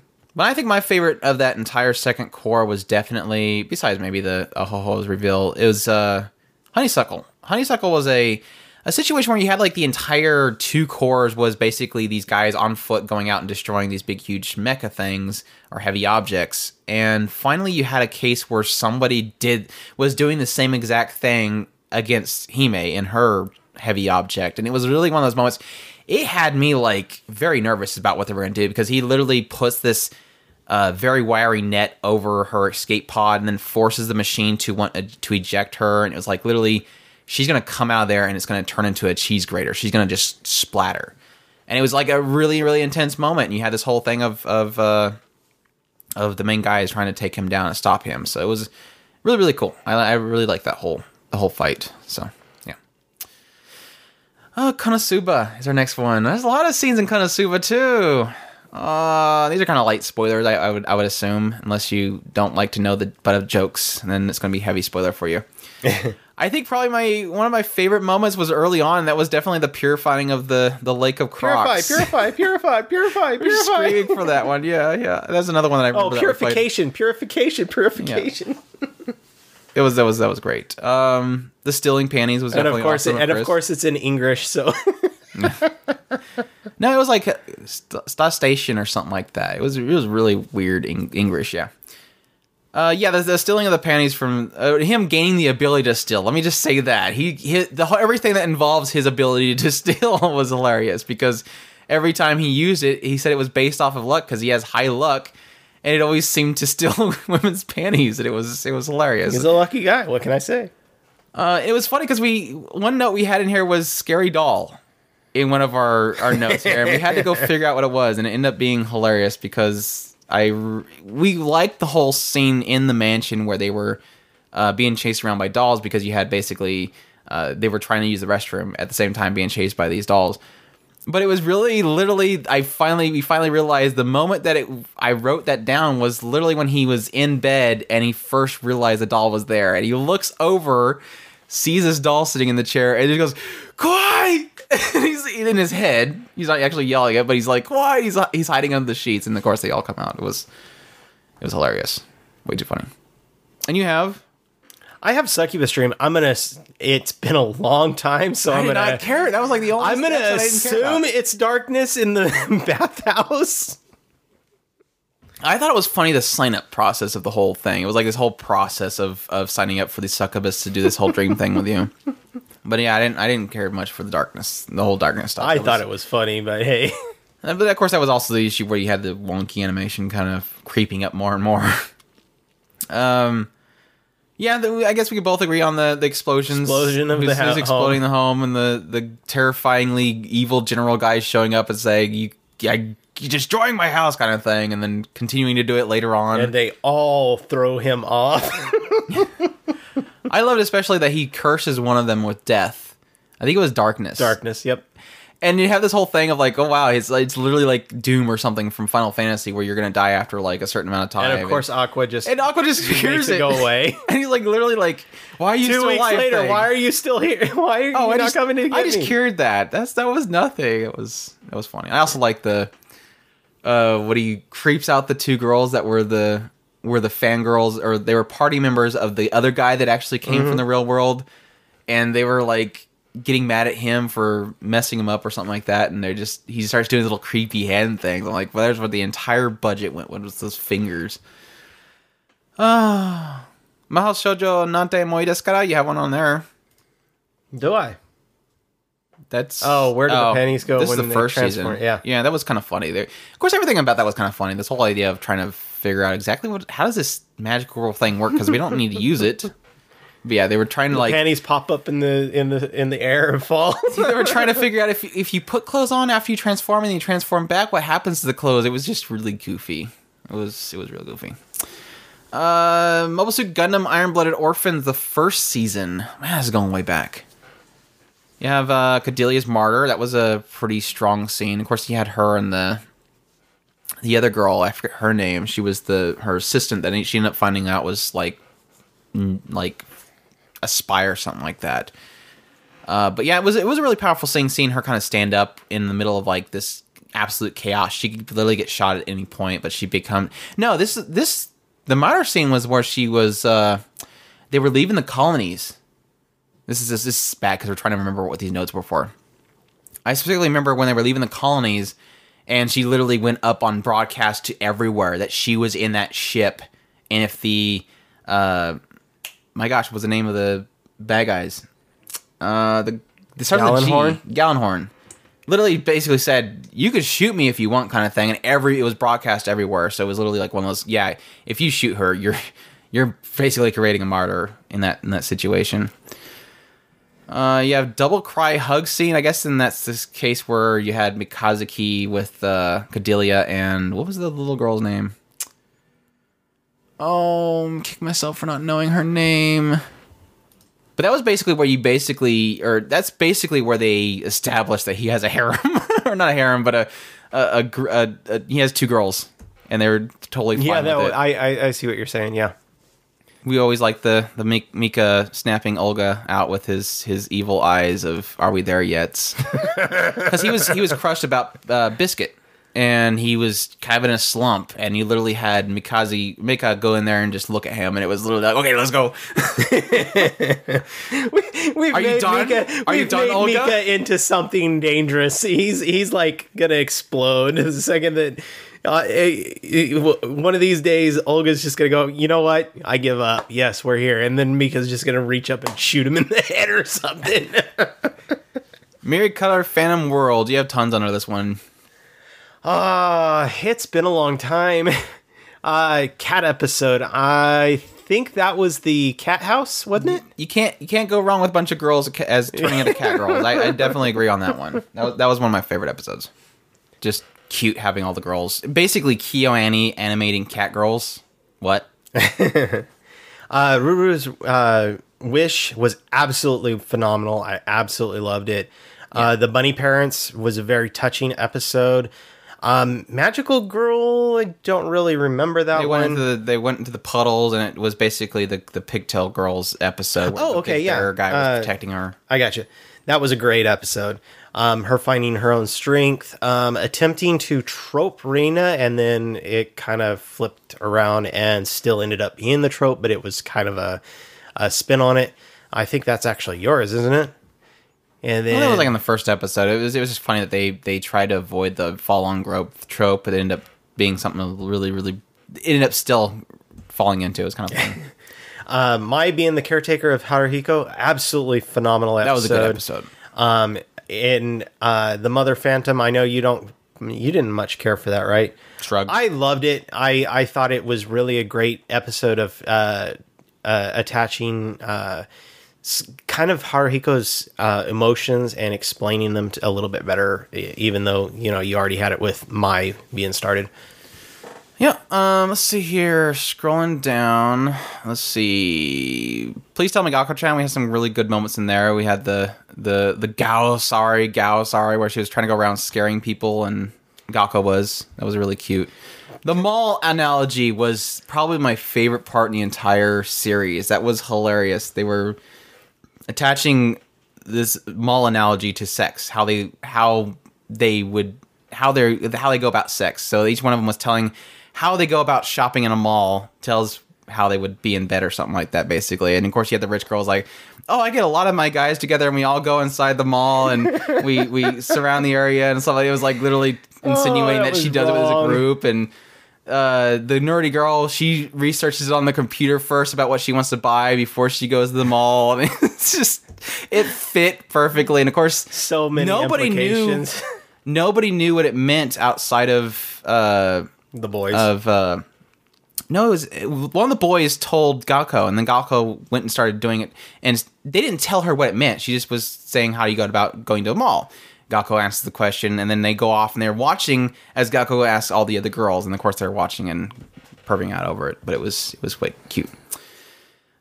But I think my favorite of that entire second cour was definitely, besides maybe the Ahoho's reveal, it was uh, Honeysuckle. Honeysuckle was a a situation where you had like the entire two cours was basically these guys on foot going out and destroying these big huge mecha things or heavy objects and finally you had a case where somebody did was doing the same exact thing against Hime in her heavy object and it was really one of those moments it had me like very nervous about what they were going to do because he literally puts this uh, very wiry net over her escape pod and then forces the machine to want uh, to eject her. And it was like literally she's gonna come out of there and it's gonna turn into a cheese grater. She's gonna just splatter. And it was like a really really intense moment. And you had this whole thing of of uh of the main guys trying to take him down and stop him. So it was really really cool. I, I really like that whole the whole fight so Oh, Konosuba is our next one. There's a lot of scenes in Konosuba too. Uh, these are kind of light spoilers, I, I would I would assume, unless you don't like to know the butt of jokes, and then it's going to be heavy spoiler for you. I think probably my one of my favorite moments was early on. That was definitely the purifying of the the lake of purify, Crocs. purify, purify, purify, We're purify. screaming for that one. Yeah, yeah. That's another one that I remember. Oh, that we purification, purification, purification. It was that was that was great. Um, the stealing panties was And definitely of course, awesome it, and of course, it's in English. So No, it was like st- Star Station or something like that. It was it was really weird in English. Yeah. Uh, yeah, the, the stealing of the panties from uh, him gaining the ability to steal. Let me just say that he, he the everything that involves his ability to steal was hilarious because every time he used it, he said it was based off of luck because he has high luck, and it always seemed to steal women's panties, and it was it was hilarious. he's a lucky guy. What can I say? Uh, it was funny because we one note we had in here was scary doll in one of our our notes here, and we had to go figure out what it was, and it ended up being hilarious because I we liked the whole scene in the mansion where they were uh, being chased around by dolls because you had basically uh, they were trying to use the restroom at the same time being chased by these dolls. But it was really literally I finally we finally realized the moment that it I wrote that down was literally when he was in bed and he first realized the doll was there. And he looks over sees his doll sitting in the chair and he goes quiet and he's in his head. He's not actually yelling it but he's like quiet he's he's hiding under the sheets. And of course they all come out. It was it was hilarious. Way too funny. And you have I have succubus dream. I'm gonna. It's been a long time, so I I'm did gonna. not care that was like the only I'm gonna steps that I didn't care about. assume it's darkness in the bathhouse. I thought it was funny the sign up process of the whole thing. It was like this whole process of of signing up for the succubus to do this whole dream thing with you. But yeah, I didn't I didn't care much for the darkness, the whole darkness stuff. I thought it was funny, but hey, But of course, that was also the issue where you had the wonky animation kind of creeping up more and more. um, yeah, the, I guess we could both agree on the the explosions. Explosion of the who's, ho- who's exploding the home, and the the terrifyingly evil general guy showing up and saying, "You, yeah, you're destroying my house," kind of thing, and then continuing to do it later on. and they all throw him off. I loved especially that he curses one of them with death. I think it was darkness. darkness. Yep. And you have this whole thing of like, oh wow, it's it's literally like Doom or something from Final Fantasy where you're gonna die after like a certain amount of time. And of course, Aqua just and Aqua just hears it it go away. and he's like literally like, why are you Two still weeks alive? later, thing? why are you still here? Why are you Oh, I not just, coming to get I just me? cured that. That's that was nothing. It was that was funny. I also like the uh what he creeps out the two girls that were the were the fangirls or they were party members of the other guy that actually came Mm-hmm. from the real world and they were like getting mad at him for messing him up or something like that and they're just he starts doing little creepy hand things. I'm like, well there's where the entire budget went with those fingers. Ah Mahou Shoujo Nante Moi desu kara? You have one on there. Do I? That's Oh, where do the panties go This when is the first season. Yeah. yeah, that was kind of funny. There, of course, everything about that was kind of funny. This whole idea of trying to figure out exactly what, how does this magical thing work? Because we don't need to use it. But yeah, they were trying to like, Panties pop up in the in the in the air and fall. they were trying to figure out if if you put clothes on after you transform and then you transform back, what happens to the clothes? It was just really goofy. It was it was real goofy. Uh, Mobile Suit Gundam Iron Blooded Orphans, the first season. Man, this is going way back. You have uh, Kudelia's Martyr. That was a pretty strong scene. Of course, you had her and the the other girl. I forget her name. She was the her assistant that she ended up finding out was like like a spy or something like that. Uh, but yeah, it was it was a really powerful scene seeing her kind of stand up in the middle of like this absolute chaos. She could literally get shot at any point, but she become no. This this the Martyr scene was where she was. Uh, they were leaving the colonies. This is this is bad because we're trying to remember what these notes were for. I specifically remember when they were leaving the colonies, and she literally went up on broadcast to everywhere that she was in that ship, and if the, uh, my gosh, what was the name of the bad guys? Uh, the the started with a G. Gjallarhorn? Gjallarhorn. Literally, basically said you could shoot me if you want, kind of thing, and every it was broadcast everywhere. So it was literally like one of those. Yeah, if you shoot her, you're you're basically creating a martyr in that in that situation. Uh, you have double cry hug scene. I guess, and that's this case where you had Mikazuki with uh, Kudelia and what was the little girl's name? Oh, I'm kicking myself for not knowing her name. But that was basically where you basically, or that's basically where they established that he has a harem, or not a harem, but a a, a, a, a he has two girls, and they were totally fine Yeah, with that. I, I I see what you're saying. Yeah. we always like the the Mik- Mika snapping Orga out with his his evil eyes of "Are we there yet?" Because he was he was crushed about uh, Biscuit, and he was kind of in a slump, and he literally had Mikazi Mika go in there and just look at him, and it was literally like, "Okay, let's go." We've Are you made done? Mika, Are you done, Orga? Mika into something dangerous. He's he's like gonna explode the second that. Uh, one of these days, Orga's just gonna go. You know what? I give up. Yes, we're here. And then Mika's just gonna reach up and shoot him in the head or something. Myriad Color Phantom World. You have tons under this one. Ah, it's been a long time. Uh, cat episode. I think that was the cat house, wasn't it? You can't you can't go wrong with a bunch of girls as turning into cat girls. I, I definitely agree on that one. That was, that was one of my favorite episodes. Just cute having all the girls. Basically, KyoAni animating cat girls. What? Uh, Ruru's uh, wish was absolutely phenomenal. I absolutely loved it. Uh, the bunny parents was a very touching episode. Um, Magical Girl, I don't really remember that They went one. into the they went into the puddles, and it was basically the the pigtail girls episode. Where Oh, okay, yeah. guy was Uh, protecting her. I got you. That was a great episode. Um, her finding her own strength, um, attempting to trope Rena, and then it kind of flipped around and still ended up being the trope, but it was kind of a, a spin on it. I think that's actually yours, isn't it? And then Well, that was like in the first episode. It was it was just funny that they they tried to avoid the fall on growth trope, but it ended up being something really really. It ended up still falling into. It was kind of fun. uh, Mai being the caretaker of Haruhiko, absolutely phenomenal episode. that was a good episode. Um, in uh, the Mother Phantom, I know you don't, you didn't much care for that, right? Shrug. I loved it. I I thought it was really a great episode of uh, uh, attaching uh, kind of Haruhiko's uh, emotions and explaining them a little bit better, even though you know you already had it with my being started. Yeah. Um. Let's see here. Scrolling down. Let's see. Please tell me, Galko-chan. We had some really good moments in there. We had the the the Gao sorry Gao sorry where she was trying to go around scaring people, and Gakko was that was really cute. The mall analogy was probably my favorite part in the entire series. That was hilarious. They were attaching this mall analogy to sex how they how they would how they how they go about sex. So each one of them was telling how they go about shopping in a mall tells how they would be in bed or something like that basically. And of course you had the rich girls like oh i get a lot of my guys together and we all go inside the mall and we we surround the area. And stuff like it was like literally oh, insinuating Oh, that that, she does it as a group and uh, the nerdy girl, she researches it on the computer first about what she wants to buy before she goes to the mall. I mean, it's just it fit perfectly, and of course, So many nobody knew nobody knew what it meant outside of uh, the boys. of uh, no, it was one of the boys told Galko, and then Galko went and started doing it, and they didn't tell her what it meant. She just was saying how you go about going to a mall. Galko answers the question, and then they go off and they're watching as Galko asks all the other girls, and of course they're watching and perving out over it, but it was it was quite cute.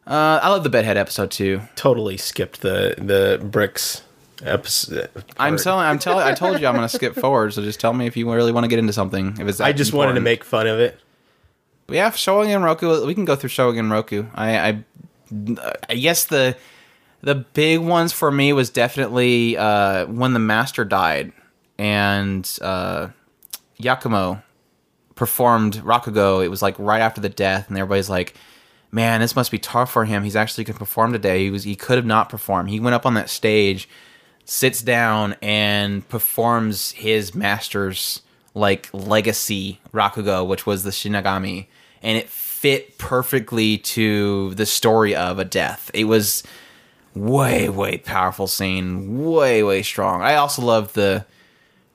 Uh, I love the bedhead episode too. Totally skipped the the bricks episode. I'm telling, I'm telling, I told you I'm gonna skip forward. So just tell me if you really want to get into something. If it's, I just wanted to make fun of it. Yeah, Shogun Roku. We can go through Shogun Roku. I, I, I guess the the big ones for me was definitely uh, when the master died and uh, Yakumo performed Rakugo. It was like right after the death, and everybody's like, "Man, this must be tough for him. He's actually going to perform today. He was he could have not performed. He went up on that stage." sits down and performs his master's like legacy Rakugo, which was the Shinigami, and it fit perfectly to the story of a death. It was way way powerful scene, way way strong. I also loved the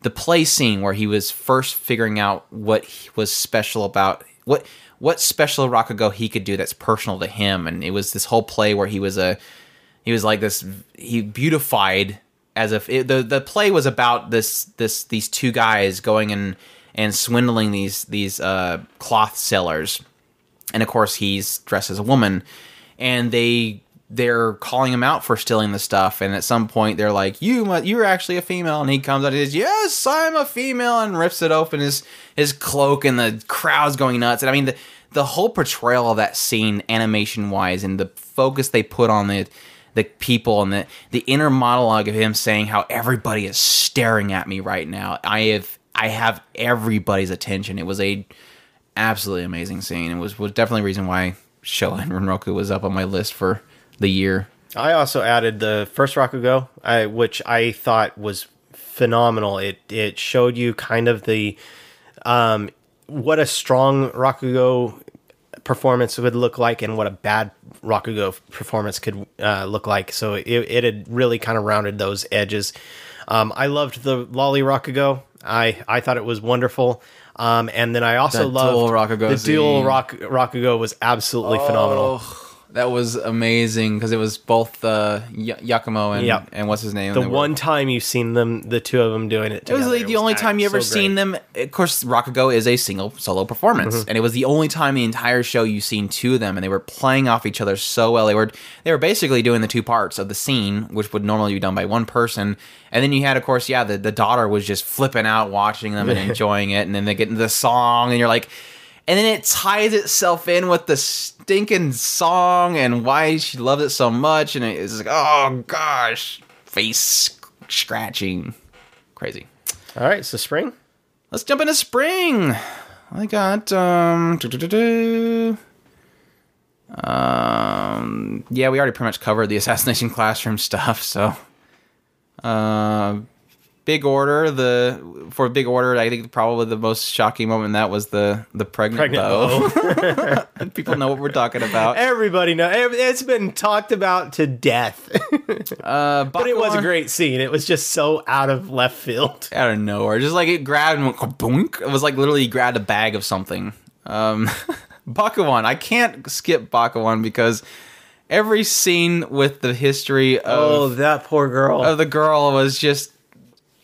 the play scene where he was first figuring out what was special about what what special Rakugo he could do that's personal to him, and it was this whole play where he was a he was like this he beautified as if it, the the play was about this this these two guys going and and swindling these these uh, cloth sellers, and of course he's dressed as a woman, and they they're calling him out for stealing the stuff, and at some point they're like, "You you're actually a female," and he comes out and says, "Yes, I'm a female," and rips it open his his cloak, and the crowd's going nuts, and I mean the the whole portrayal of that scene, animation wise, and the focus they put on it the people and the the inner monologue of him saying how everybody is staring at me right now. I have I have everybody's attention. It was a absolutely amazing scene. It was was definitely a reason why Showa and Genroku was up on my list for the year. I also added the first Rakugo, I, which I thought was phenomenal. It it showed you kind of the um, what a strong Rakugo performance would look like and what a bad Rakugo performance could uh, look like. So it, it had really kind of rounded those edges. Um, I loved the Lolly Rakugo. I, I thought it was wonderful. Um, and then I also That loved dual Rakugo the dual scene. rock, Rakugo was absolutely phenomenal. That was amazing because it was both uh, y- Yakumo and Yep. and what's his name? The They were- one time you've seen them, the two of them doing it. It was together, like the only time you ever so seen them. Of course, Rakugo is a single solo performance, Mm-hmm. and it was the only time the entire show you've seen two of them, and they were playing off each other so well. They were they were basically doing the two parts of the scene, which would normally be done by one person, and then you had, of course, yeah, the the daughter was just flipping out watching them and enjoying it, and then they get into the song, and you're like. And then it ties itself in with the stinking song and why she loves it so much, and it's like, oh gosh, face scratching, crazy. All right, so spring. Let's jump into spring. I got um, doo-doo-doo-doo. um yeah, we already pretty much covered the assassination classroom stuff, so uh big order the for big order I think probably the most shocking moment that was the the pregnant, Pregnant bow. People know what we're talking about. Everybody know it's been talked about to death, Uh but it was a great scene. It was just so out of left field. out of nowhere. Just like it grabbed and went boink. It was like literally grabbed a bag of something. Um, Bakuon. I can't skip Bakuon because every scene with the history of Oh, that poor girl. of the girl was just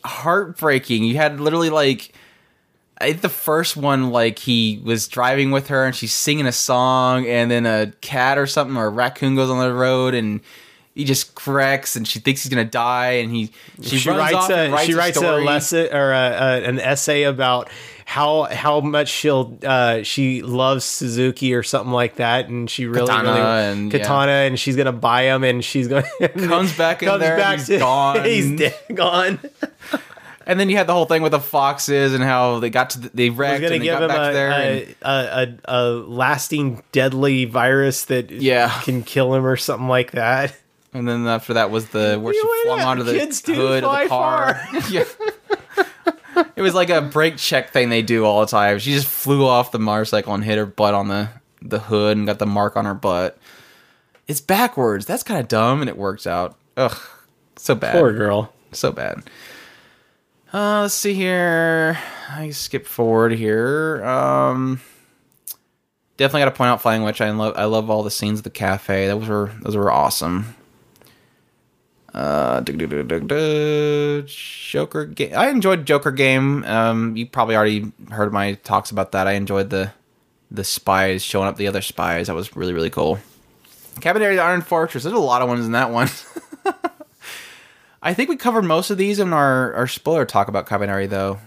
heartbreaking. You had literally like. The first one, like he was driving with her and she's singing a song, and then a cat or something or a raccoon goes on the road and he just cracks and she thinks he's gonna die and he she, she writes a writes she writes a lesson or a, a, an essay about how how much she'll uh, she loves Suzuki or something like that, and she really Katana really and- yeah. katana, and she's gonna buy him, and she's gonna Comes back in there and he's gone. he's dead, gone. And then you had the whole thing with the foxes and how they got to the, they wrecked and they give got him back a, there. a, and- a, a, a lasting deadly virus that Yeah. can kill him or something like that. And then after that was the where she flung out. onto the hood of the car. yeah. It was like a brake check thing they do all the time. She just flew off the motorcycle and hit her butt on the the hood and got the mark on her butt. It's backwards. That's kind of dumb, and it works out. Ugh, so bad. Poor girl. so bad. Uh, let's see here. I skip forward here. Um, definitely got to point out Flying Witch. I love. I love all the scenes at the cafe. Those were those were awesome. Uh. Joker game. I enjoyed Joker game. Um, you probably already heard my talks about that. I enjoyed the the spies showing up the other spies. That was really really cool. Kabaneri the Iron Fortress. There's a lot of ones in that one. I think we covered most of these in our, our spoiler talk about Kabaneri, though.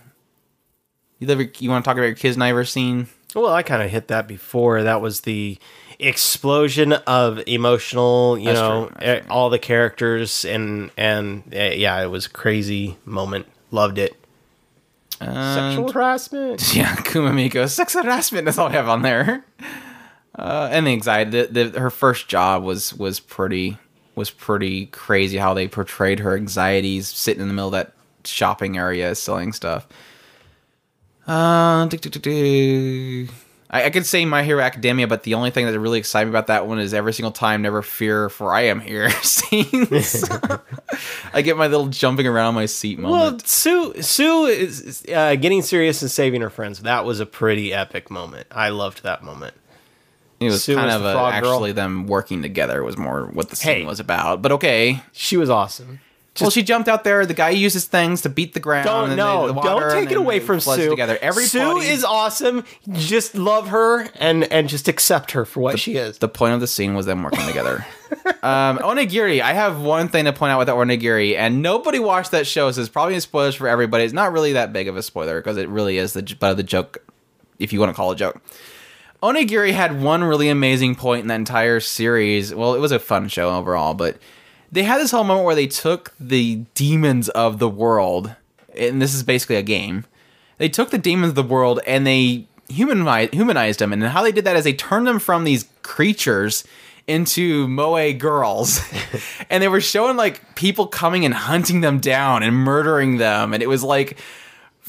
You, ever, you want to talk about your Kiznaiver scene? Well, I kind of hit that before. That was the explosion of emotional, you That's know, true, that's eh, all the characters and and uh, yeah, it was a crazy moment. Loved it. Sexual harassment. Yeah, Kumamiko. Sex harassment. That's all I have on there. Uh, and the anxiety. The, the, her first job was was pretty was pretty crazy. How they portrayed her anxieties, sitting in the middle of that shopping area selling stuff. Uh, do, do, do, do. I, I could say My Hero Academia, but the only thing that really excited me about that one is every single time "Never Fear, for I Am Here" scenes. I get my little jumping around my seat Well. Sue Sue is uh, getting serious and saving her friends. That was a pretty epic moment. I loved that moment. It was Sue kind was of a, actually them working together was more what the scene Hey. was about. But okay. She was awesome. Well, she jumped out there. The guy uses things to beat the ground. Don't and no, the water, don't take it away from Sue. Together. Everybody, Sue is awesome. Just love her and and just accept her for what she is. the point of the scene was them working together. um, Onigiri. I have one thing to point out with the Onigiri, and nobody watched that show, so it's probably a spoilers for everybody. It's not really that big of a spoiler because it really is the butt of the joke, if you want to call it a joke. Onigiri had one really amazing point in the entire series. Well, it was a fun show overall, but they had this whole moment where they took the demons of the world, and this is basically a game. They took the demons of the world and they humanized, humanized them, and how they did that is they turned them from these creatures into moe girls, and they were showing like people coming and hunting them down and murdering them, and it was like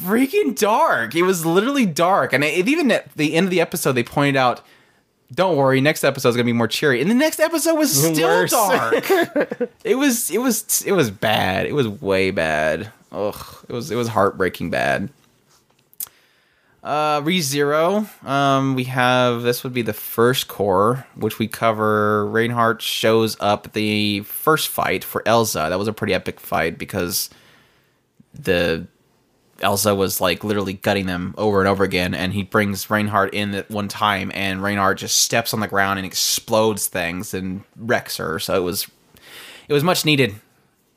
freaking dark. It was literally dark, and it, even at the end of the episode, they pointed out, "Don't worry, next episode is gonna be more cheery." And the next episode was still Worse. dark. it was, it was, it was bad. It was way bad. Ugh, it was, it was heartbreaking bad. Uh, ReZero. Um, we have this would be the first cour, which we cover. Reinhardt shows up at the first fight for Elsa. That was a pretty epic fight because the Elsa was like literally gutting them over and over again, and he brings Reinhardt in at one time, and Reinhardt just steps on the ground and explodes things and wrecks her. So it was it was much needed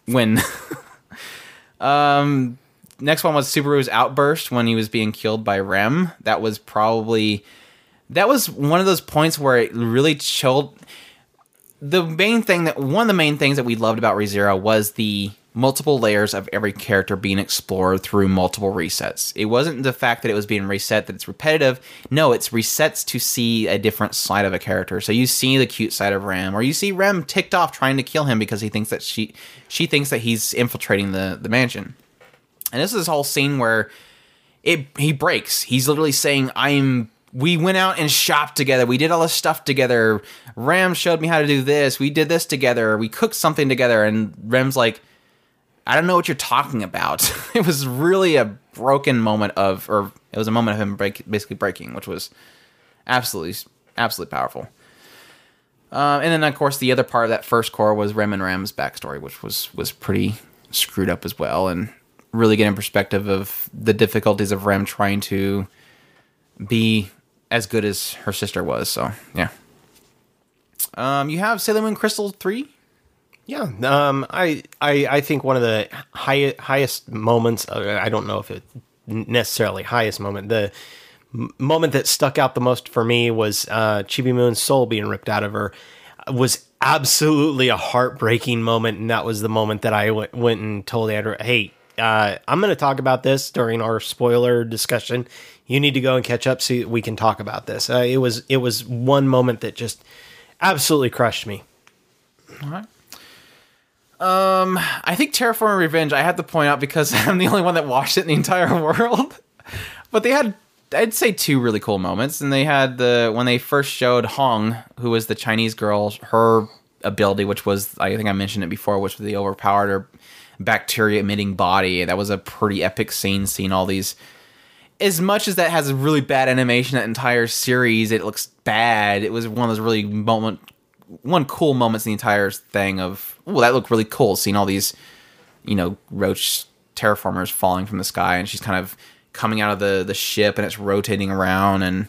when um next one was Subaru's outburst when he was being killed by Rem. That was probably that was one of those points where it really chilled the main thing that one of the main things that we loved about ReZero was the multiple layers of every character being explored through multiple resets. It wasn't the fact that it was being reset that it's repetitive. No, it's resets to see a different side of a character. So you see the cute side of Rem, or you see Rem ticked off trying to kill him because he thinks that she she thinks that he's infiltrating the the mansion. And this is this whole scene where it he breaks. He's literally saying, "I'm." We went out and shopped together. We did all this stuff together. Ram showed me how to do this. We did this together. We cooked something together. And Rem's like, I don't know what you're talking about. it was really a broken moment of, or it was a moment of him break, basically breaking, which was absolutely, absolutely powerful. Uh, and then, of course, the other part of that first cour was Rem and Ram's backstory, which was was pretty screwed up as well, and really getting perspective of the difficulties of Rem trying to be as good as her sister was. So, yeah. Um, you have Sailor Moon Crystal three. Yeah, um, I, I I think one of the high, highest moments. Uh, I don't know if it necessarily highest moment. The moment that stuck out the most for me was uh, Chibi Moon's soul being ripped out of her. Was absolutely a heartbreaking moment, and that was the moment that I w- went and told Andrew, "Hey, uh, I'm going to talk about this during our spoiler discussion. You need to go and catch up so we can talk about this." Uh, it was it was one moment that just absolutely crushed me. Um, I think Terraformars Revenge, I have to point out because I'm the only one that watched it in the entire world. but they had, I'd say, two really cool moments. And they had the, when they first showed Hong, who was the Chinese girl, her ability, which was, I think I mentioned it before, which was the overpowered or bacteria emitting body. That was a pretty epic scene, seeing all these. As much as that has a really bad animation, that entire series, it looks bad. It was one of those really moment, one cool moments in the entire thing of, oh, that looked really cool, seeing all these, you know, roach terraformars falling from the sky, and she's kind of coming out of the the ship, and it's rotating around, and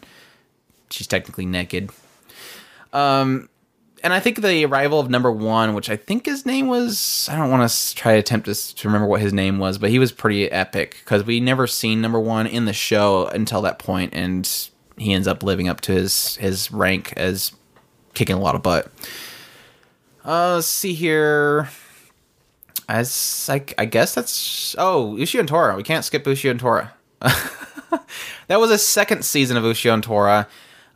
she's technically naked. Um, and I think the arrival of number one, which I think his name was, I don't want to try to attempt to, to remember what his name was, but he was pretty epic because we never seen number one in the show until that point, and he ends up living up to his his rank as kicking a lot of butt. Uh, let's see here. As like, I guess that's oh Ushio and Tora. We can't skip Ushio and Tora. that was a second season of Ushio and Tora.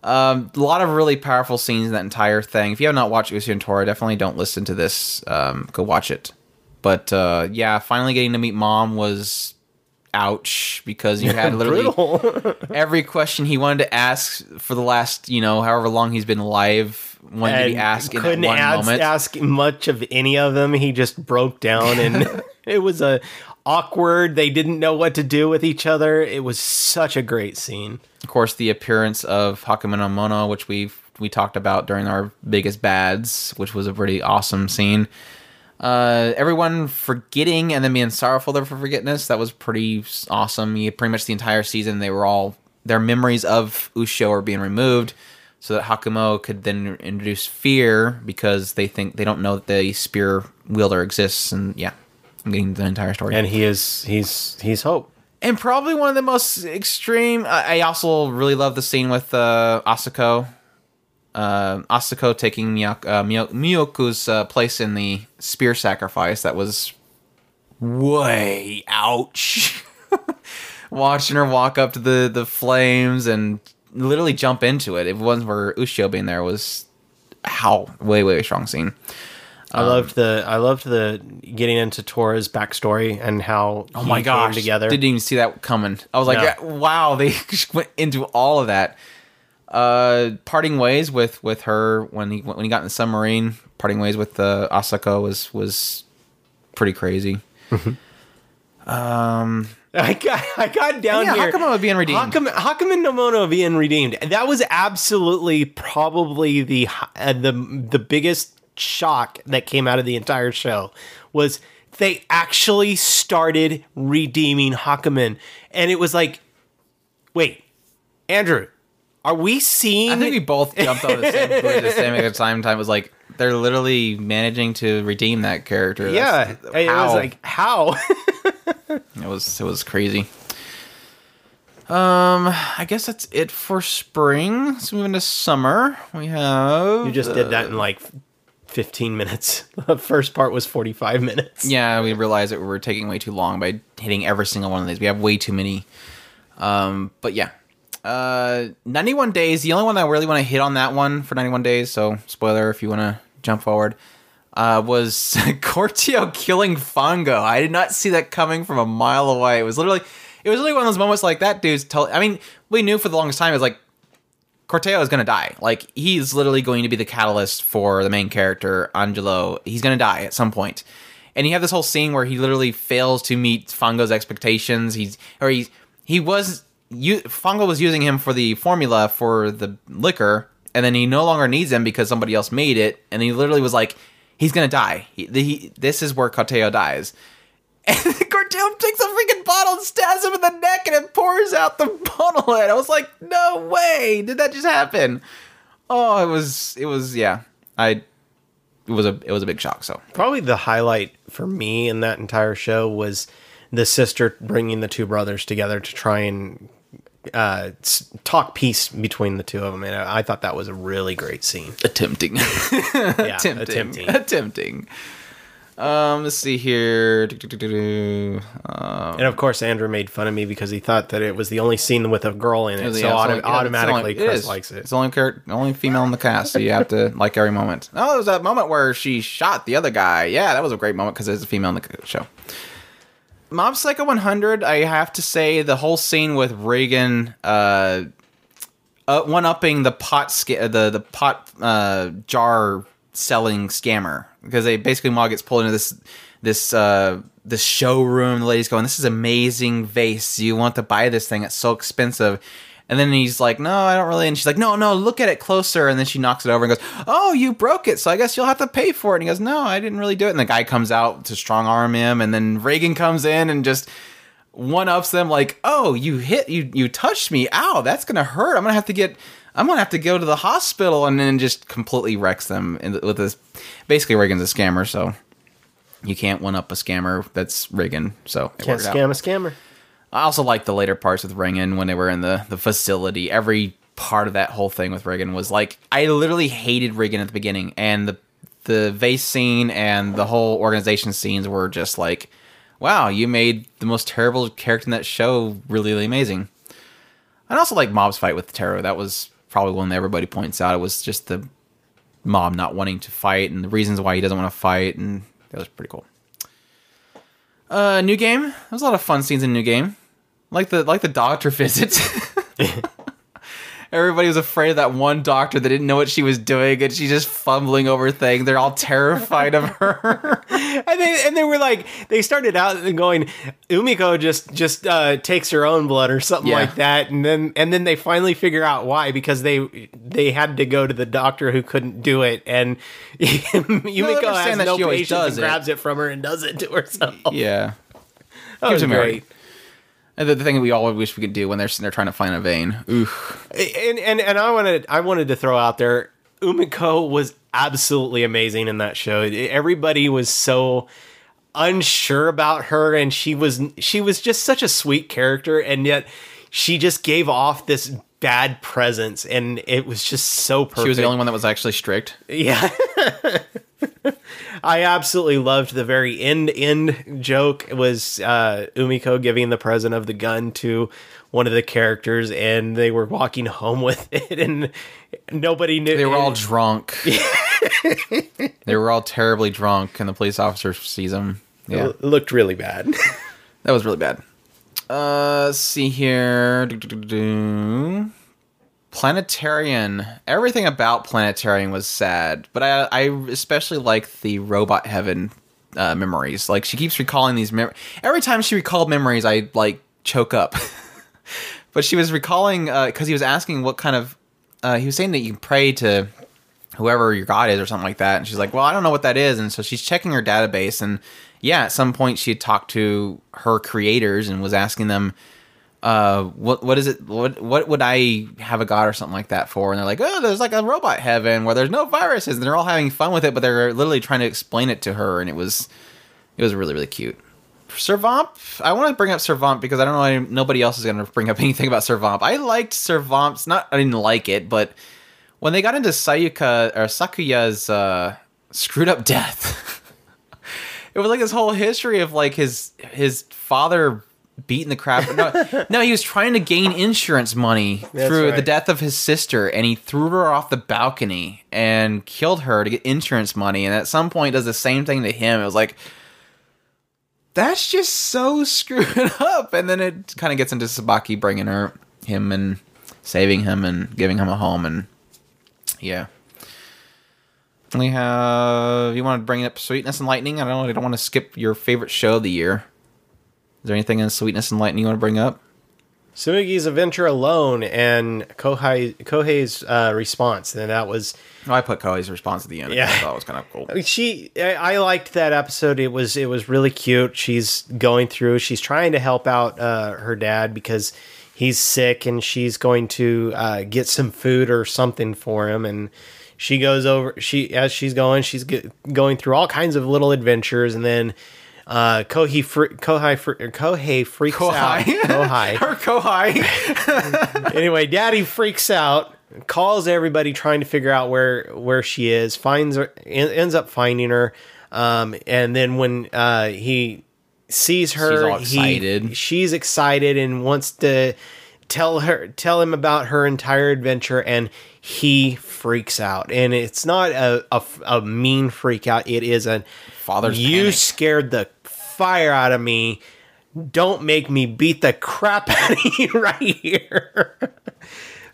Um, a lot of really powerful scenes in that entire thing. If you have not watched Ushio and Tora, definitely don't listen to this. Um, go watch it. But uh, yeah, finally getting to meet mom was ouch because you had literally every question he wanted to ask for the last you know however long he's been alive wanted to be asked couldn't ask, ask much of any of them. He just broke down, and it was a awkward. They didn't know what to do with each other. It was such a great scene. Of course, the appearance of Hakumen no Mono, which we we talked about during our biggest bads, which was a pretty awesome scene. Uh, everyone forgetting and then being sorrowful for forgetness, that was pretty awesome. You pretty much the entire season, they were all their memories of Ushio are being removed, so that Hakumo could then introduce fear because they think they don't know that the spear wielder exists, and yeah, I'm getting the entire story. And he is he's he's hope. and probably one of the most extreme. I, I also really love the scene with uh, Asako. Uh, Asako taking Miyak, uh, Miyo- Miyoku's uh, place in the spear sacrifice. That was way ouch. Watching her walk up to the the flames and literally jump into it. If it wasn't for Ushio being there, was how way way strong scene. I loved the I loved the getting into Tora's backstory and how Oh my gosh! together. Didn't even see that coming. I was like, No. yeah, wow, they went into all of that. Uh, parting ways with with her when he when he got in the submarine. Parting ways with uh, Asako was was pretty crazy. um, I got I got down yeah, here. Hakumo being redeemed. Hakum, Hakumen no Mono being redeemed. That was absolutely probably the uh, the the biggest shock that came out of the entire show was they actually started redeeming Hakumen, and it was like, wait, Andrew, are we seeing? I think we both jumped on the same at the same exact time. Time was like they're literally managing to redeem that character. yeah, That's- it how? was like how. It was it was crazy. Um, I guess that's it for spring. Let's move into summer. We have you just did that in like. 15 minutes. The first part was 45 minutes. yeah. We realized that we were taking way too long by hitting every single one of these. We have way too many. Um, but yeah, uh, 91 days. The only one that I really want to hit on that one for 91 days. So spoiler if you want to jump forward. Uh, was Corteo killing Fango. I did not see that coming from a mile away. It was literally, it was literally one of those moments like that dude's tell. I mean, we knew for the longest time it was like Corteo is going to die. Like he's literally going to be the catalyst for the main character Angelo. He's going to die at some point. And you have this whole scene where he literally fails to meet Fango's expectations. He's or he's he was you Fango was using him for the formula for the liquor and then he no longer needs him because somebody else made it and he literally was like he's to die. He, he, this is where Corteo dies. And Corteo takes a freaking bottle and stabs him in the neck and it pours out the bottle and I was like, no way, did that just happen? Oh, it was it was yeah. I it was a it was a big shock, so Probably the highlight for me in that entire show was the sister bringing the two brothers together to try and uh, talk peace between the two of them. And I, I thought that was a really great scene. attempting. Yeah, attempting. attempting. Attempting. Um, let's see here. Um, And of course, Andrew made fun of me because he thought that it was the only scene with a girl in it. yeah, so it's auto- only- yeah, automatically, only- Chris is. likes it. It's the only character, only female in the cast, so you have to like every moment. Oh, there was that moment where she shot the other guy. Yeah, that was a great moment because there's a female in the show. Mob Psycho 100. I have to say the whole scene with Reigen, uh, uh one upping the pot sca- the the pot uh jar selling scammer because they basically Maul gets pulled into this this uh this showroom. The lady's going, "This is amazing vase. You want to buy this thing? It's so expensive." And then he's like, "No, I don't really." And she's like, "No, no, look at it closer." And then she knocks it over and goes, "Oh, you broke it, so I guess you'll have to pay for it." And he goes, "No, I didn't really do it." And the guy comes out to strong arm him, and then Reigen comes in and just one ups them like, "Oh, you hit you you touched me. Ow, that's gonna hurt. I'm gonna have to get I'm gonna have to go to the hospital, and then just completely wrecks them with this. Basically, Reigen's a scammer, so you can't one up a scammer that's Reigen. So it Can't worked out. scam a scammer. I also like the later parts with Reigen when they were in the the facility. Every part of that whole thing with Reigen was like I literally hated Reigen at the beginning, and the the vase scene and the whole organization scenes were just like, wow, you made the most terrible character in that show really, really amazing. And also like Mob's fight with Teru. That was probably one that everybody points out. It was just the mob not wanting to fight and the reasons why he doesn't want to fight, and that was pretty cool. Uh, new game. There was a lot of fun scenes in new game, like the like the doctor visits. Everybody was afraid of that one doctor that didn't know what she was doing, and she's just fumbling over things. They're all terrified of her. and they and they were like they started out going Umiko just just uh, takes her own blood or something Yeah. like that and then and then they finally figure out why because they they had to go to the doctor who couldn't do it and Umiko has no she always patience does and it. grabs it from her and does it to herself. yeah, that Gives was great. The, the thing that we all wish we could do when they're they're trying to find a vein. Ooh, And and and I wanted I wanted to throw out there Umiko was absolutely amazing in that show. Everybody was so unsure about her and she was she was just such a sweet character and yet she just gave off this bad presence and it was just so perfect. she was the only one that was actually strict. Yeah. I absolutely loved the very end end joke It was uh, Umiko giving the present of the gun to one of the characters and they were walking home with it and nobody knew They were all drunk. they were all terribly drunk, and the police officer sees them. Yeah, it looked really bad. that was really bad. Uh, let's see here. Do-do-do-do. Planetarian. Everything about Planetarian was sad, but I I especially like the robot heaven uh, memories. Like she keeps recalling these memories. every time she recalled memories, I like choke up. but she was recalling because he was asking what kind of uh, he was saying that you pray to whoever your god is or something like that and she's like well i don't know what that is and so she's checking her database and yeah at some point she had talked to her creators and was asking them uh what what is it what what would i have a god or something like that for? And they're like oh there's like a robot heaven where there's no viruses and they're all having fun with it but they're literally trying to explain it to her and it was it was really really cute. Servamp, I want to bring up Servamp because I don't know any- nobody else is going to bring up anything about Servamp. I liked Servamp's, not I didn't like it, but when they got into Sayuka or Sakuya's uh, screwed up death, it was like this whole history of like his his father beating the crap. No, no, he was trying to gain insurance money That's through the death of his sister, and he threw her off the balcony and killed her to get insurance money. And at some point, does the same thing to him. It was like that's just so screwed up. And then it kind of gets into Tsubaki bringing her him and saving him and giving him a home and yeah. We have you want to bring up Sweetness and Lightning? I don't. I don't want to skip your favorite show of the year. Is there anything in Sweetness and Lightning you want to bring up? Sumugi's adventure alone and Kohei Kohei's uh, response and that was Oh, I put Kohei's response at the end. Yeah. I thought it was kind of cool. she I, I liked that episode it was it was really cute she's going through she's trying to help out uh, her dad because he's sick and she's going to uh, get some food or something for him and she goes over she as she's going she's get, going through all kinds of little adventures and then uh, Kohei fr- Kohei fr- Kohei freaks out. Kohei. Her Kohai. anyway, Daddy freaks out, calls everybody trying to figure out where where she is, finds her, en- ends up finding her, um, and then when uh, he sees her, She's he- she's excited and wants to tell her tell him about her entire adventure, and he freaks out. And it's not a a, a mean freak out; it is a Father's you panic. scared the fire out of me. Don't make me beat the crap out of you right here.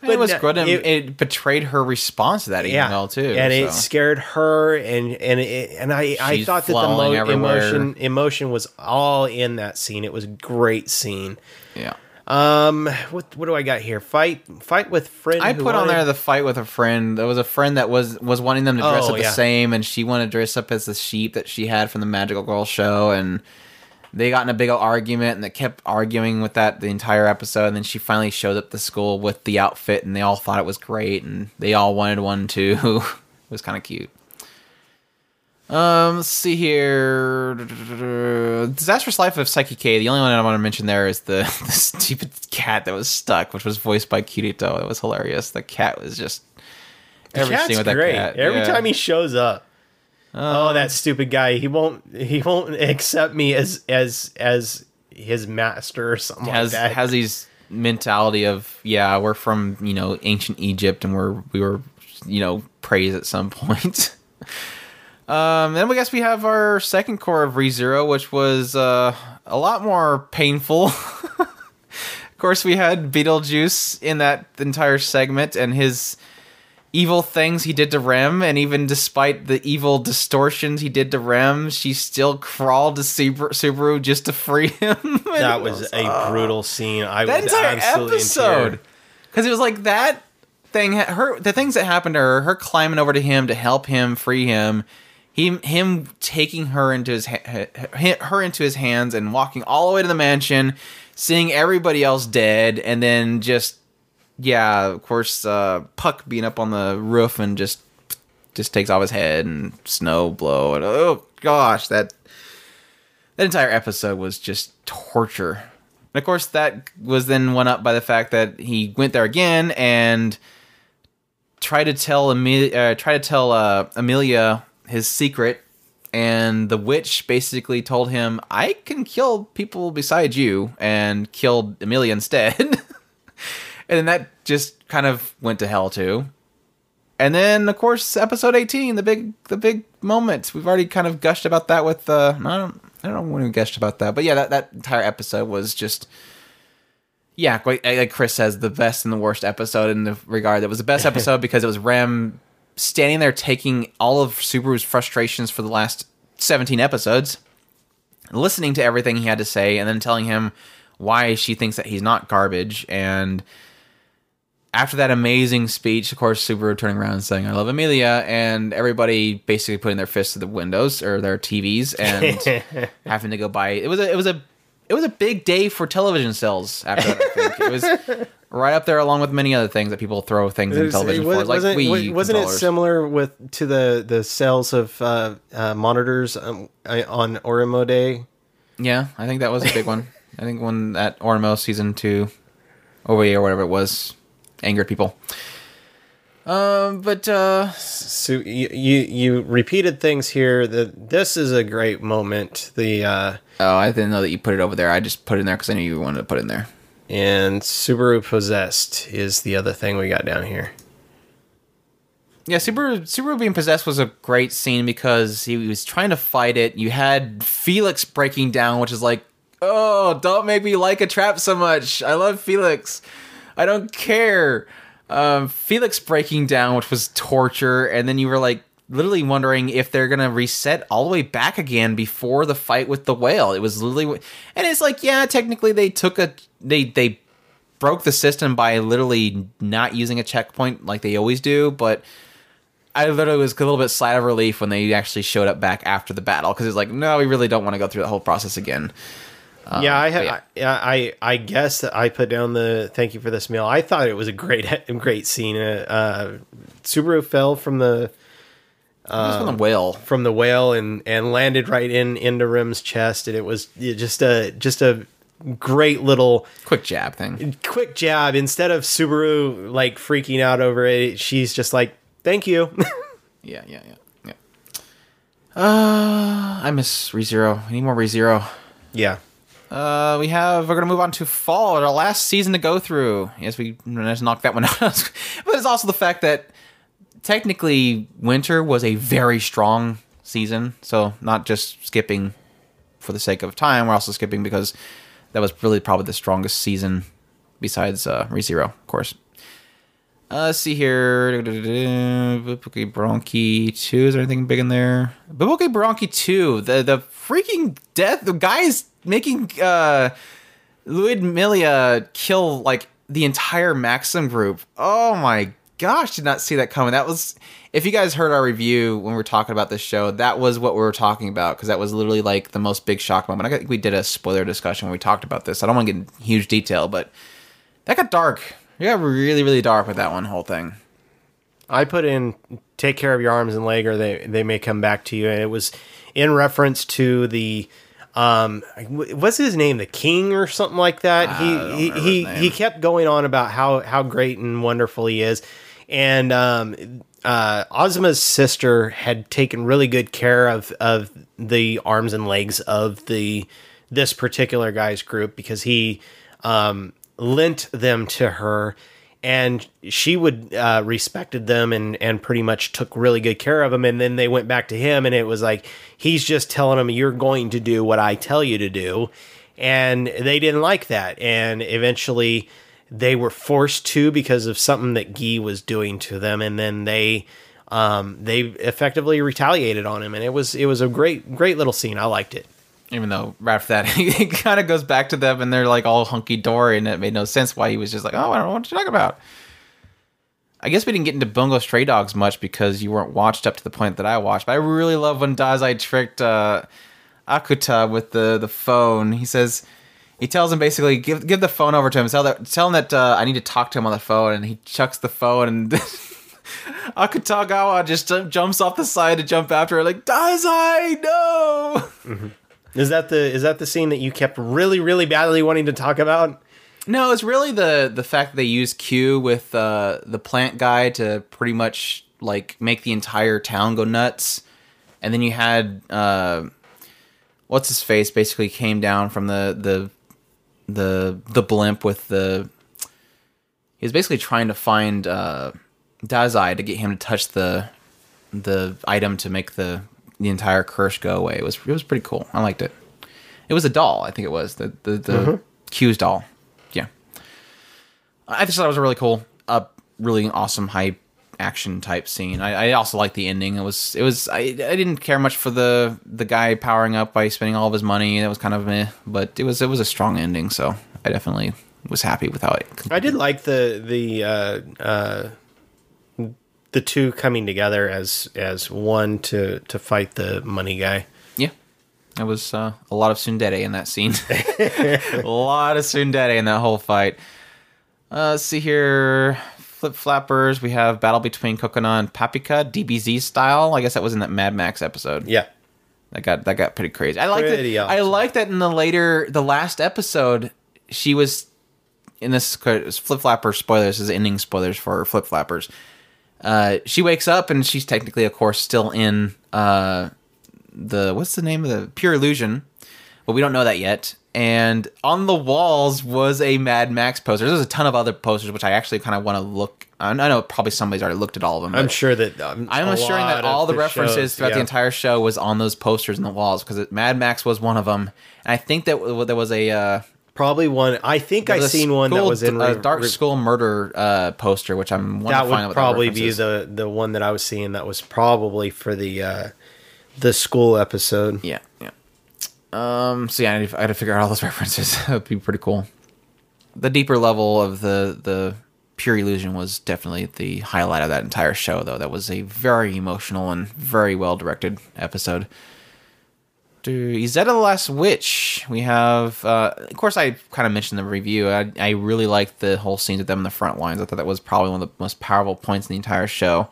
it was no, good. And it- it, betrayed her response to that email too. and it scared her, and and it, and I I thought that the mo- emotion emotion was all in that scene. It was a great scene. yeah. Um, what what do I got here? Fight fight with friend. I put on there the fight with a friend. There was a friend that was was wanting them to dress Oh, up the yeah. same, and she wanted to dress up as the sheep that she had from the Magical Girl show, and they got in a big old argument and they kept arguing with that the entire episode and then she finally showed up to school with the outfit and they all thought it was great and they all wanted one too it was kind of cute um let's see here disastrous life of Saiki K the only one i want to mention there is the, the stupid cat that was stuck which was voiced by kirito it was hilarious the cat was just Every Cat's great. Every yeah. time he shows up, oh, that stupid guy. He won't. He won't accept me as as as his master or something has, like that. Has these mentality of yeah, we're from you know ancient Egypt and we're we were you know praised at some point. Um, then we guess we have our second cour of ReZero, which was uh, a lot more painful. of course, we had Beetlejuice in that entire segment and his evil things he did to Rem, and even despite the evil distortions he did to Rem, she still crawled to Subaru just to free him. that was, was, a uh, brutal scene. I that was entire episode because it was like that thing. Her the things that happened to her, her climbing over to him to help him free him. Him, him taking her into his her into his hands and walking all the way to the mansion, seeing everybody else dead, and then just yeah, of course, uh, Puck being up on the roof and just just takes off his head and snow blow and oh gosh, that that entire episode was just torture. And of course, that was then one up by the fact that he went there again and tried to tell Emilia, uh, try to tell uh, Emilia his secret, and the witch basically told him, "I can kill people besides you," and killed Emilia instead. and then that just kind of went to hell too. And then, of course, episode eighteen, the big, the big moment. We've already kind of gushed about that with. Uh, I don't, I don't know when we gushed about that, but yeah, that that entire episode was just. Yeah, like Chris says, the best and the worst episode in the regard. It was the best episode because it was Rem standing there taking all of Subaru's frustrations for the last 17 episodes, listening to everything he had to say, and then telling him why she thinks that he's not garbage and after that amazing speech, of course, Subaru turning around and saying, I love Emilia, and everybody basically putting their fists to the windows or their TVs and having to go buy it was a it was a it was a big day for television sales after that, I think. it was right up there along with many other things that people throw things in television was, for. Like wasn't, Wii wasn't it similar with to the the sales of uh, uh, monitors um, on Oreimo Day? Yeah, I think that was a big one. I think when that Oreimo season two, OVA or whatever it was, angered people. Um, but uh, so you, you you repeated things here. That this is a great moment. The uh, oh, I didn't know that you put it over there. I just put it in there because I knew you wanted to put it in there. And Subaru possessed is the other thing we got down here. Yeah, Subaru Subaru being possessed was a great scene because he was trying to fight it. You had Felix breaking down, which is like, oh, don't make me like a trap so much. I love Felix. I don't care. Um, Felix breaking down, which was torture, and then you were like literally wondering if they're gonna reset all the way back again before the fight with the whale. It was literally, and it's like, yeah, technically they took a they they broke the system by literally not using a checkpoint like they always do, but. I literally was a little bit sad of relief when they actually showed up back after the battle because it's like, no, we really don't want to go through the whole process again. Um, yeah, I, ha- yeah. I, I I guess I put down the thank you for this meal. I thought it was a great great scene. Uh, uh, Subaru fell from the uh, from the whale from the whale and and landed right in into Rem's chest, and it was just a just a great little quick jab thing. Quick jab. Instead of Subaru like freaking out over it, she's just like, "Thank you." yeah, yeah, yeah, yeah. Uh, I miss ReZero. I need more ReZero. Yeah. Uh, we have we're gonna move on to fall, our last season to go through. Yes, we just knocked that one out. but it's also the fact that technically winter was a very strong season. So not just skipping for the sake of time, we're also skipping because that was really probably the strongest season besides uh, ReZero, of course. Uh, let's see here. Bubuki Buranki 2. Is there anything big in there? Bubuki Buranki 2. The the freaking death. The guy's making uh, Ludmilla kill like the entire Maxim group. Oh my gosh, did not see that coming. That was, if you guys heard our review when we were talking about this show, that was what we were talking about because that was literally like the most big shock moment. I think we did a spoiler discussion when we talked about this. I don't want to get in huge detail, but that got dark. It got really, really dark with that one whole thing. I put in take care of your arms and leg or they they may come back to you and it was in reference to the um what's his name the king or something like that I he he he, he kept going on about how how great and wonderful he is and um uh Azuma's sister had taken really good care of of the arms and legs of the this particular guy's group because he um lent them to her. And she would uh, respected them and and pretty much took really good care of them and then they went back to him and it was like he's just telling them you're going to do what I tell you to do. And they didn't like that. And eventually they were forced to because of something that Guy was doing to them and then they um, they effectively retaliated on him and it was it was a great great little scene I liked it Even though right after that, it kind of goes back to them and they're like all hunky dory, and it made no sense why he was just like, oh, I don't know what you're talking about. I guess we didn't get into Bungo Stray Dogs much because you weren't watched up to the point that I watched. But I really love when Dazai tricked uh, Akuta with the, the phone. He says, he tells him basically, give give the phone over to him. Tell that tell him that uh, I need to talk to him on the phone, and he chucks the phone, and Akutagawa just jumps off the side to jump after her, like Dazai, no. is that the is that the scene that you kept really really badly wanting to talk about No, it's really the the fact that they use Q with uh, the plant guy to pretty much like make the entire town go nuts, and then you had uh, what's his face basically came down from the the the the blimp with the he was basically trying to find uh, Dazai to get him to touch the the item to make the the entire curse go away. It was it was pretty cool. I liked it. It was a doll, I think it was the the, the Q's doll. Yeah, I just thought it was a really cool, uh, really awesome high action type scene. I, I also liked the ending. It was it was I, I didn't care much for the the guy powering up by spending all of his money. That was kind of meh, but it was it was a strong ending. So I definitely was happy with how it. I did like the the uh, uh, the two coming together as as one to to fight the money guy. Yeah. There was uh, a lot of tsundere in that scene. a lot of tsundere in that whole fight. Uh, let's see here. Flip Flappers. We have battle between Kokona and Papika, DBZ style. I guess that was in that Mad Max episode. Yeah, That got that got pretty crazy. I like that. I like that in the later, the last episode, she was in this Flip Flapper spoilers. This is ending spoilers for Flip Flappers. Uh, she wakes up and she's technically, of course, still in uh, the what's the name of the Pure Illusion, but we don't know that yet. And on the walls was a Mad Max poster. There's a ton of other posters, which I actually kind of want to look. I know probably somebody's already looked at all of them. I'm sure that um, I'm assuring that all of the references shows- throughout the entire show was on those posters in the walls because Mad Max was one of them, and I think that w- there was a uh, probably one. I think I seen one that was in a re- Dark School Murder uh, poster, which I'm That to find out would probably that be the the one that I was seeing. That was probably for the uh, the school episode. yeah yeah. Um. So yeah, I had to figure out all those references. that would be pretty cool. The deeper level of the the pure illusion was definitely the highlight of that entire show, though. That was a very emotional and very well directed episode. to Izetta the Last Witch. We have, uh, of course, I kind of mentioned the review. I, I really liked the whole scene with them in the front lines. I thought that was probably one of the most powerful points in the entire show.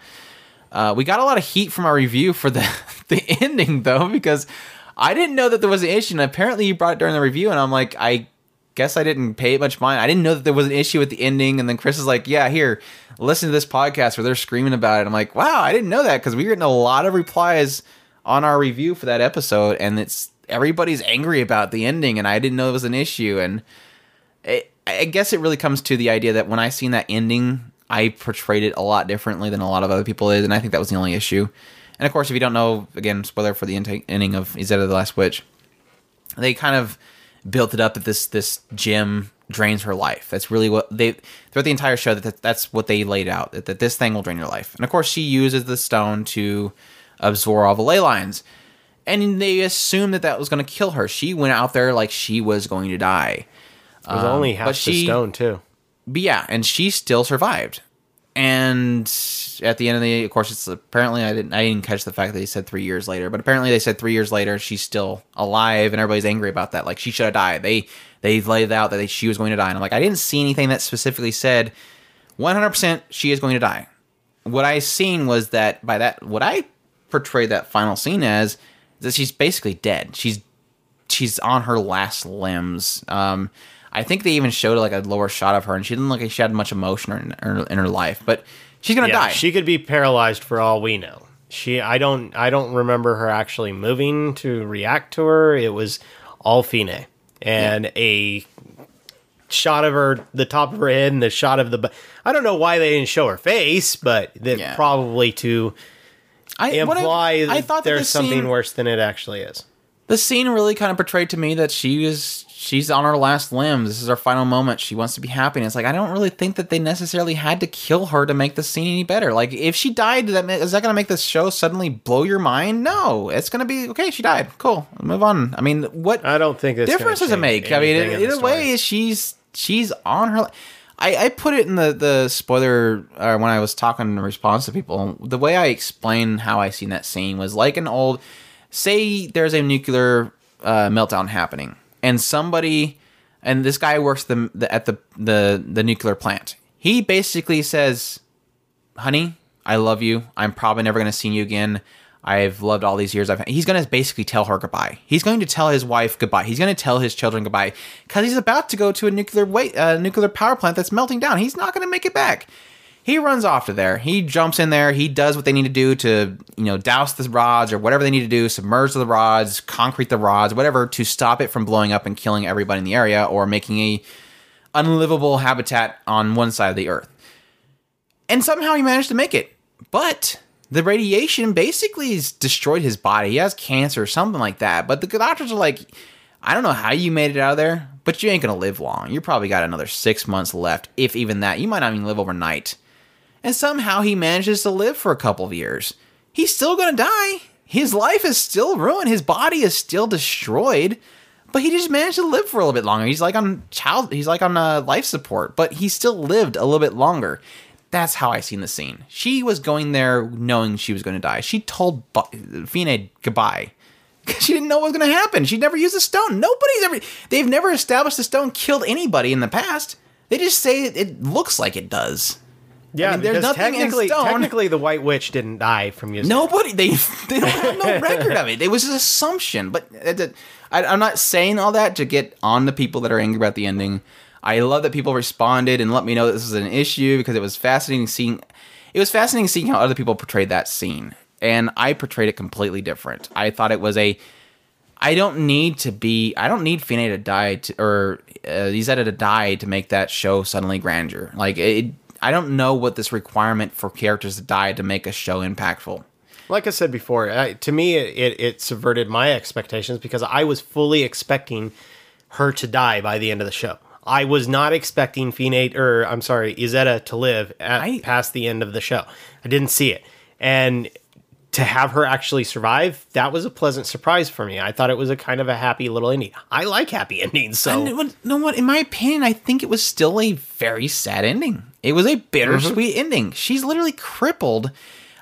Uh, we got a lot of heat from our review for the the ending though, because I didn't know that there was an issue, and apparently you brought it during the review, and I'm like, I guess I didn't pay it much mind. I didn't know that there was an issue with the ending, and then Chris is like, "Yeah, here, listen to this podcast where they're screaming about it." I'm like, "Wow, I didn't know that," because we were getting a lot of replies on our review for that episode, and it's everybody's angry about the ending, and I didn't know it was an issue, and it, I guess it really comes to the idea that when I seen that ending, I portrayed it a lot differently than a lot of other people did, and I think that was the only issue. And of course, if you don't know, again, spoiler for the ending of Izetta the Last Witch, they kind of built it up that this this gem drains her life. That's really what they throughout the entire show. That, that that's what they laid out. That, that this thing will drain your life. And of course, she uses the stone to absorb all the ley lines. And they assumed that that was going to kill her. She went out there like she was going to die. It was only um, half but the she- stone too. But yeah, and she still survived. And at the end of the, of course, it's apparently I didn't I didn't catch the fact that he said three years later, but apparently they said three years later she's still alive, and everybody's angry about that. Like she should have died. They they laid out that they, she was going to die, and I'm like, I didn't see anything that specifically said 100 percent she is going to die. What I seen was that by that what I portrayed that final scene as is that she's basically dead. She's she's on her last limbs. Um, I think they even showed like a lower shot of her, and she didn't look like she had much emotion in her, in her life. But she's gonna Yeah, die. she could be paralyzed for all we know. She, I don't, I don't remember her actually moving to react to her. It was all Fine and a shot of her, the top of her head, and the shot of the. I don't know why they didn't show her face, but that Yeah. probably to I, what I- imply I, that thought there's something scene, worse than it actually is. The scene really kind of portrayed to me that she is she's on her last limbs. This is her final moment. She wants to be happy. And it's like I don't really think that they necessarily had to kill her to make the scene any better. Like if she died, that is that going to make this show suddenly blow your mind? No, it's going to be okay. She died. Cool. Move on. I mean, what I don't think difference does it make? I mean, either way, she's she's on her. I, I put it in the the spoiler uh, when I was talking in response to people. The way I explained how I seen that scene was like an old. Say there's a nuclear uh, meltdown happening, and somebody, and this guy works the, the at the the the nuclear plant. He basically says, "Honey, I love you. I'm probably never going to see you again. I've loved all these years. I've, he's going to basically tell her goodbye. He's going to tell his wife goodbye. He's going to tell his children goodbye because he's about to go to a nuclear wait, uh, nuclear power plant that's melting down. He's not going to make it back. He runs off to there. He jumps in there. He does what they need to do to, you know, douse the rods or whatever they need to do, submerge the rods, concrete the rods, whatever, to stop it from blowing up and killing everybody in the area or making a unlivable habitat on one side of the earth and somehow he managed to make it. But the radiation basically has destroyed his body. He has cancer or something like that. But the doctors are like, I don't know how you made it out of there, but you ain't gonna live long. You probably got another six months left, if even that. You might not even live overnight. And somehow he manages to live for a couple of years. He's still gonna die. His life is still ruined. His body is still destroyed. But he just managed to live for a little bit longer. He's like on child. He's like on uh, life support, but he still lived a little bit longer. That's how I seen the scene. She was going there knowing she was going to die. She told Bu- Fine goodbye because she didn't know what was going to happen. She'd never used a stone. Nobody's ever. They've never established a stone killed anybody in the past. They just say it looks like it does. Yeah, I mean, there's nothing in technically, stone. technically, the White Witch didn't die from using. Nobody. They they don't have no record of it. It was an assumption. But it, I, I'm not saying all that to get on the people that are angry about the ending. I love that people responded and let me know that this was an issue because it was fascinating seeing. It was fascinating seeing how other people portrayed that scene, and I portrayed it completely different. I thought it was a. I don't need to be. I don't need Fine to die to, or uh, Izetta to die to make that show suddenly grandeur. Like it. I don't know what this requirement for characters to die to make a show impactful. Like I said before, I, to me, it, it subverted my expectations because I was fully expecting her to die by the end of the show. I was not expecting Fine, or I'm sorry, Izetta to live at, I- past the end of the show. I didn't see it. And to have her actually survive, that was a pleasant surprise for me. I thought it was a kind of a happy little ending. I like happy endings, so And what- no, what? In my opinion, I think it was still a very sad ending. It was a bittersweet Mm-hmm. ending. She's literally crippled.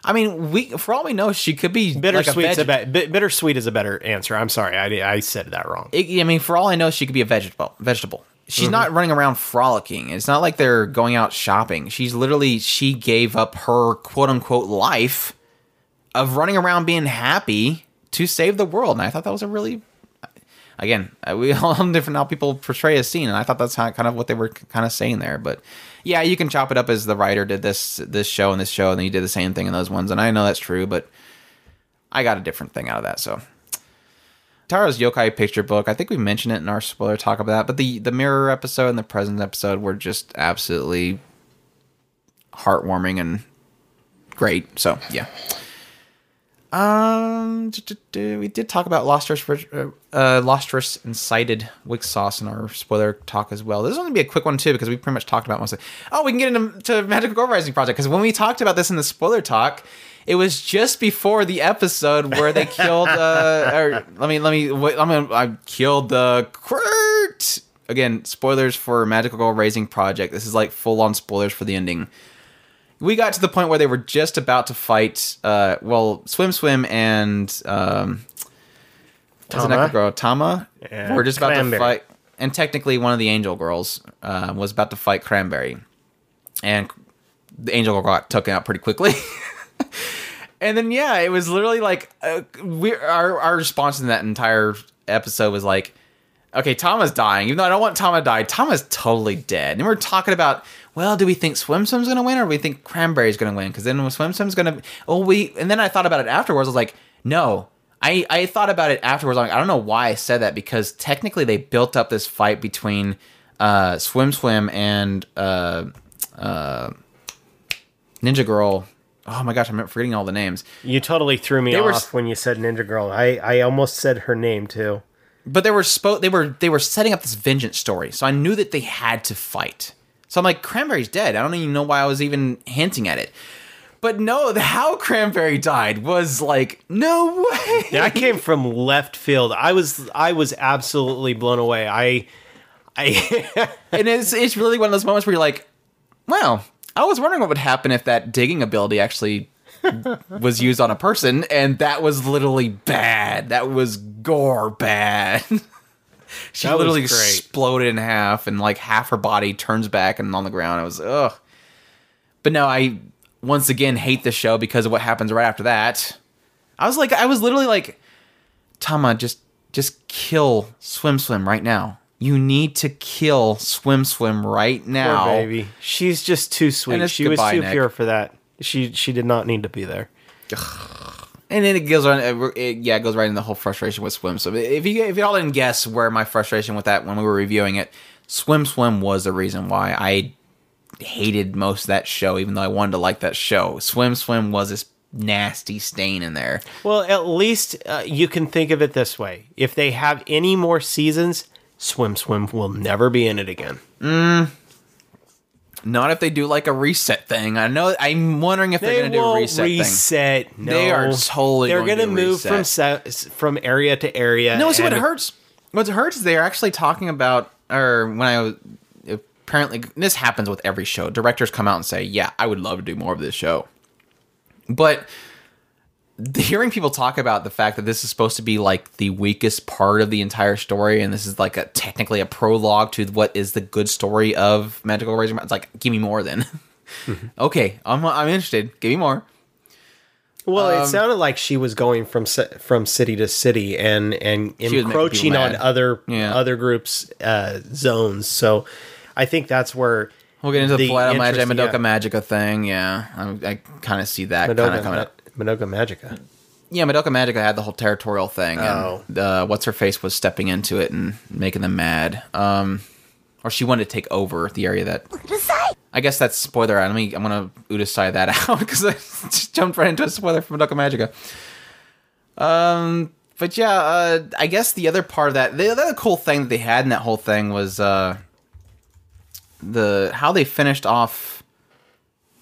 I mean, we for all we know, she could be bittersweet's like a, a, be- bittersweet is a better answer. I'm sorry, I, I said that wrong. I I mean, for all I know, she could be a vegetable. Vegetable. She's not running around frolicking. It's not like they're going out shopping. She's literally she gave up her quote unquote life of running around being happy to save the world. And I thought that was a really again, we all have different how people portray a scene, and I thought that's how, kind of what they were kind of saying there. But yeah, you can chop it up as the writer did this this show and this show, and then he did the same thing in those ones, and I know that's true, but I got a different thing out of that. So Taro's yokai picture book, I think we mentioned it in our spoiler talk about that, but the the mirror episode and the present episode were just absolutely heartwarming and great. So yeah. Um, we did talk about Lostorage, uh, uh, Lostorage incited WIXOSS in our spoiler talk as well. This is going to be a quick one too because we pretty much talked about most of it. Oh, we can get into to Magical Girl Raising Project because when we talked about this in the spoiler talk, it was just before the episode where they killed. Uh, or let me let me wait. I'm gonna I killed the Kurt again. Spoilers for Magical Girl Raising Project. This is like full on spoilers for the ending we got to the point where they were just about to fight. Uh, well, Swim Swim and um, what's the Tama? next girl? Tama. Yeah, were just about Cranberry. to fight, and technically one of the Angel Girls uh, was about to fight Cranberry, and the Angel Girl got taken out pretty quickly. and then yeah, it was literally like uh, we our our response in that entire episode was like, okay, Tama's dying. Even though I don't want Tama to die, Tama's totally dead. And we're talking about, well, do we think Swim Swim's gonna win or do we think Cranberry's gonna win? Because then Swim Swim's gonna, oh we, and then I thought about it afterwards. I was like, no. I, I thought about it afterwards. I'm like, I don't know why I said that because technically they built up this fight between uh, Swim Swim and uh, uh, Ninja Girl. Oh my gosh, I'm forgetting all the names. You totally threw me They off were when you said Ninja Girl. I, I almost said her name too. but they were spo- they were they were setting up this vengeance story so i knew that they had to fight so i'm like cranberry's dead. I don't even know why i was even hinting at it. But no the how cranberry died was like no way. That came from left field. I was I was absolutely blown away. I I and it's it's really one of those moments where you're like well i was wondering what would happen if that digging ability actually was used on a person and that was literally bad. That was gore bad she That literally exploded in half and like half her body turns back and on the ground I was ugh but no i once again hate the show because of what happens right after that i was like i was literally like tama just just kill swim swim right now you need to kill swim swim right now Poor baby. She's just too sweet. She was too Nick. pure for that. She she did not need to be there. And then it goes on. It, it- yeah, it goes right in the whole frustration with Swim. So if you if y'all didn't guess where my frustration with that when we were reviewing it, Swim Swim was the reason why I hated most of that show, even though I wanted to like that show. Swim Swim was this nasty stain in there. Well, at least uh, you can think of it this way: if they have any more seasons, Swim Swim will never be in it again. Not if they do like a reset thing. I know. I'm wondering if they're They going to do a won't reset, thing. reset. No. They are totally They're going to gonna do a move from se- from area to area. No, see what hurts. What hurts is they are actually talking about, or when I was apparently this happens with every show. Directors come out and say, "Yeah, I would love to do more of this show," but hearing people talk about the fact that this is supposed to be like the weakest part of the entire story, and this is like a technically a prologue to what is the good story of Magical Razor. It's like, give me more then. okay, I'm I'm interested. Give me more. Well, it Um, sounded like she was going from from city to city and and encroaching on other Yeah. other groups' uh, zones. So, I think that's where We'll get into the, The Magic, Madoka yeah. Magica thing. Yeah, I, I kind of see that kind of coming up. Ma- Madoka Magica. Yeah, Madoka Magica had the whole territorial thing, Oh. and uh, what's her face was stepping into it and making them mad. Um, or she wanted to take over the area that. I guess that's spoiler. Let me. I'm gonna Udasai that out because I just jumped right into a spoiler from Madoka Magica. Um, but yeah, uh, I guess the other part of that, the other cool thing that they had in that whole thing was uh, the how they finished off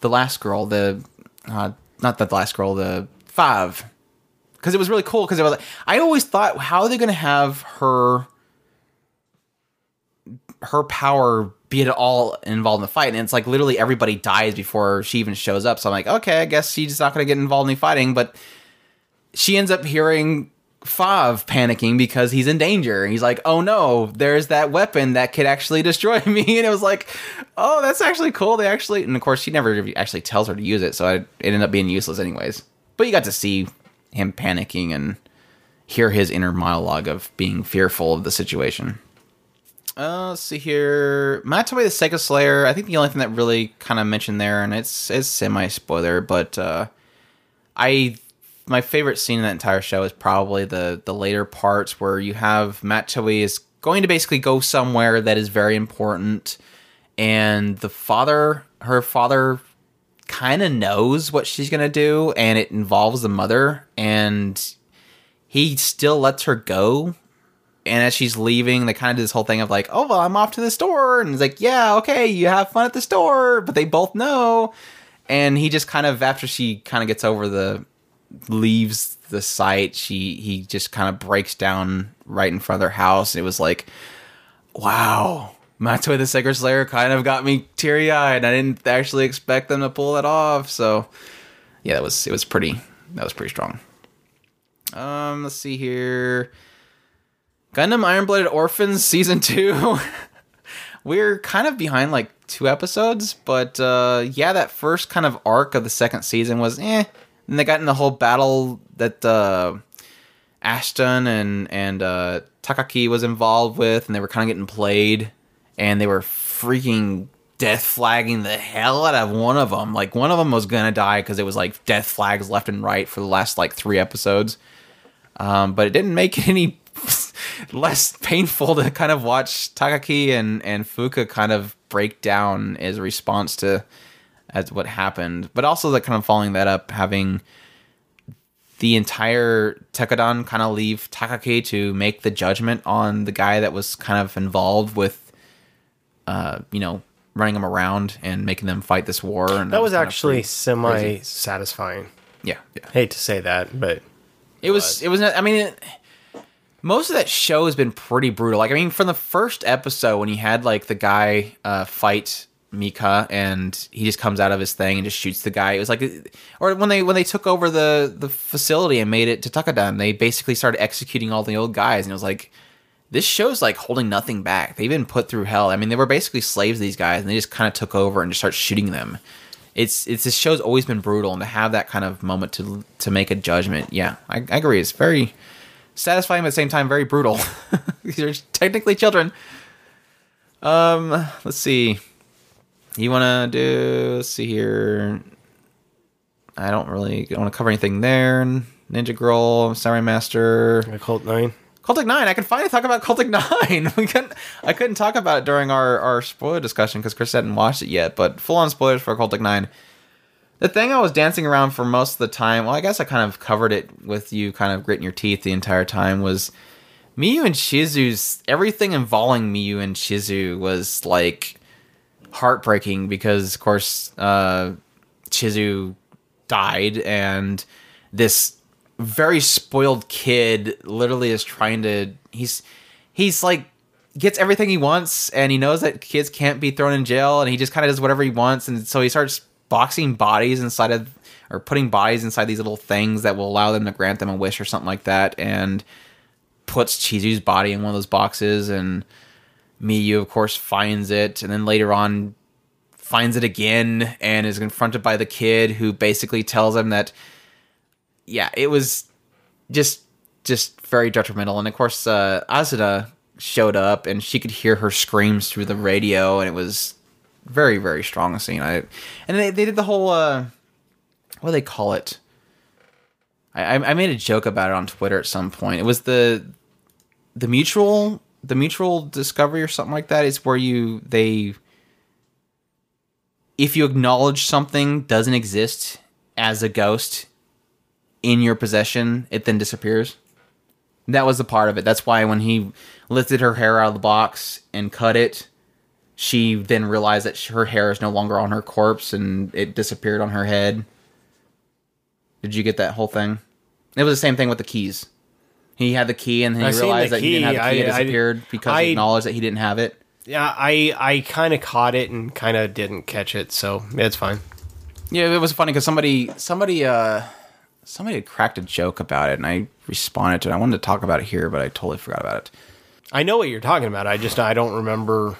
the last girl, the uh, not the last girl, the five, because it was really cool. Because it was, like, I always thought, how are they going to have her, her power be at all involved in the fight? And it's like literally everybody dies before she even shows up. So I'm like, okay, I guess she's not going to get involved in the fighting, but she ends up hearing Fav panicking because he's in danger. He's like, "Oh no, there's that weapon that could actually destroy me." And it was like, "Oh, that's actually cool." They actually, and of course, she never actually tells her to use it, so it ended up being useless anyways. But you got to see him panicking and hear his inner monologue of being fearful of the situation. Uh, let's see here. Matoi the Sacred Slayer. I think the only thing that really kind of mentioned there, and it's it's semi spoiler, but uh, I my favorite scene in that entire show is probably the the later parts where you have Matoi is going to basically go somewhere that is very important, and the father, her father, kind of knows what she's gonna do, and it involves the mother, and he still lets her go. And as she's leaving, they kind of do this whole thing of like, "Oh, well, I'm off to the store," and he's like, "Yeah, okay, you have fun at the store," but they both know. And he just kind of, after she kind of gets over the leaves the site, she he just kind of breaks down right in front of their house. It was like, wow, Matoi the Sacred Slayer kind of got me teary eyed. I didn't actually expect them to pull that off. So yeah, that was it was pretty that was pretty strong. Um, let's see here. Gundam Iron Blooded Orphans season two. We're kind of behind like two episodes, but uh, yeah, that first kind of arc of the second season was eh. And they got in the whole battle that uh, Aston and and uh, Takaki was involved with, and they were kind of getting played, and they were freaking death flagging the hell out of one of them. Like one of them was gonna die because it was like death flags left and right for the last like three episodes. Um, but it didn't make it any less painful to kind of watch Takaki and and Fuka kind of break down as a response to as what happened. But also like kind of following that up, having the entire Tekkadan kind of leave Takaki to make the judgment on the guy that was kind of involved with, uh, you know, running them around and making them fight this war. And That was kind of actually semi satisfying. yeah, yeah. Hate to say that, but It was. It was. Not, I mean, it, most of that show has been pretty brutal. Like, I mean, from the first episode when he had like the guy uh, fight Mika and he just comes out of his thing and just shoots the guy. It was like, or when they when they took over the the facility and made it to Tekkadan, they basically started executing all the old guys, and it was like. This show's like holding nothing back. They've been put through hell. I mean, they were basically slaves these guys, and they just kind of took over and just start shooting them it's it's this show's always been brutal and to have that kind of moment to to make a judgment yeah i, I agree it's very satisfying but at the same time very brutal these are technically children um let's see you want to do let's see here i don't really want to cover anything there ninja girl samurai master Cult Nine. Cultic Nine. I can finally talk about Cultic Nine. We couldn't. I couldn't talk about it during our our spoiler discussion because Chris hadn't watched it yet. But full on spoilers for Cultic Nine. The thing I was dancing around for most of the time. Well, I guess I kind of covered it with you, kind of gritting your teeth the entire time. Was Miyu and Shizu's everything involving Miyu and Shizu was like heartbreaking because, of course, uh, Chizu died and this very spoiled kid literally is trying to he's he's like gets everything he wants and he knows that kids can't be thrown in jail and he just kind of does whatever he wants and so he starts boxing bodies inside of or putting bodies inside these little things that will allow them to grant them a wish or something like that and puts Chizu's body in one of those boxes and Miyu of course finds it and then later on finds it again and is confronted by the kid who basically tells him that yeah, it was just just very detrimental. And of course, uh, Azuna showed up, and she could hear her screams through the radio, and it was very very strong scene. I and they they did the whole uh, what do they call it? I I made a joke about it on Twitter at some point. It was the the mutual the mutual discovery or something like that is where you they if you acknowledge something doesn't exist as a ghost in your possession, it then disappears. That was the part of it. That's why when he lifted her hair out of the box and cut it, she then realized that her hair is no longer on her corpse and it disappeared on her head. Did you get that whole thing? It was the same thing with the keys. He had the key and then I he seen realized that he didn't have the key. key. it I- I- disappeared because I- he acknowledged that he didn't have it. Yeah, I I kind of caught it and kind of didn't catch it, so it's fine. Yeah, it was funny because somebody somebody uh somebody had cracked a joke about it and I responded to it. I wanted to talk about it here, but I totally forgot about it. I know what you're talking about. I just I don't remember.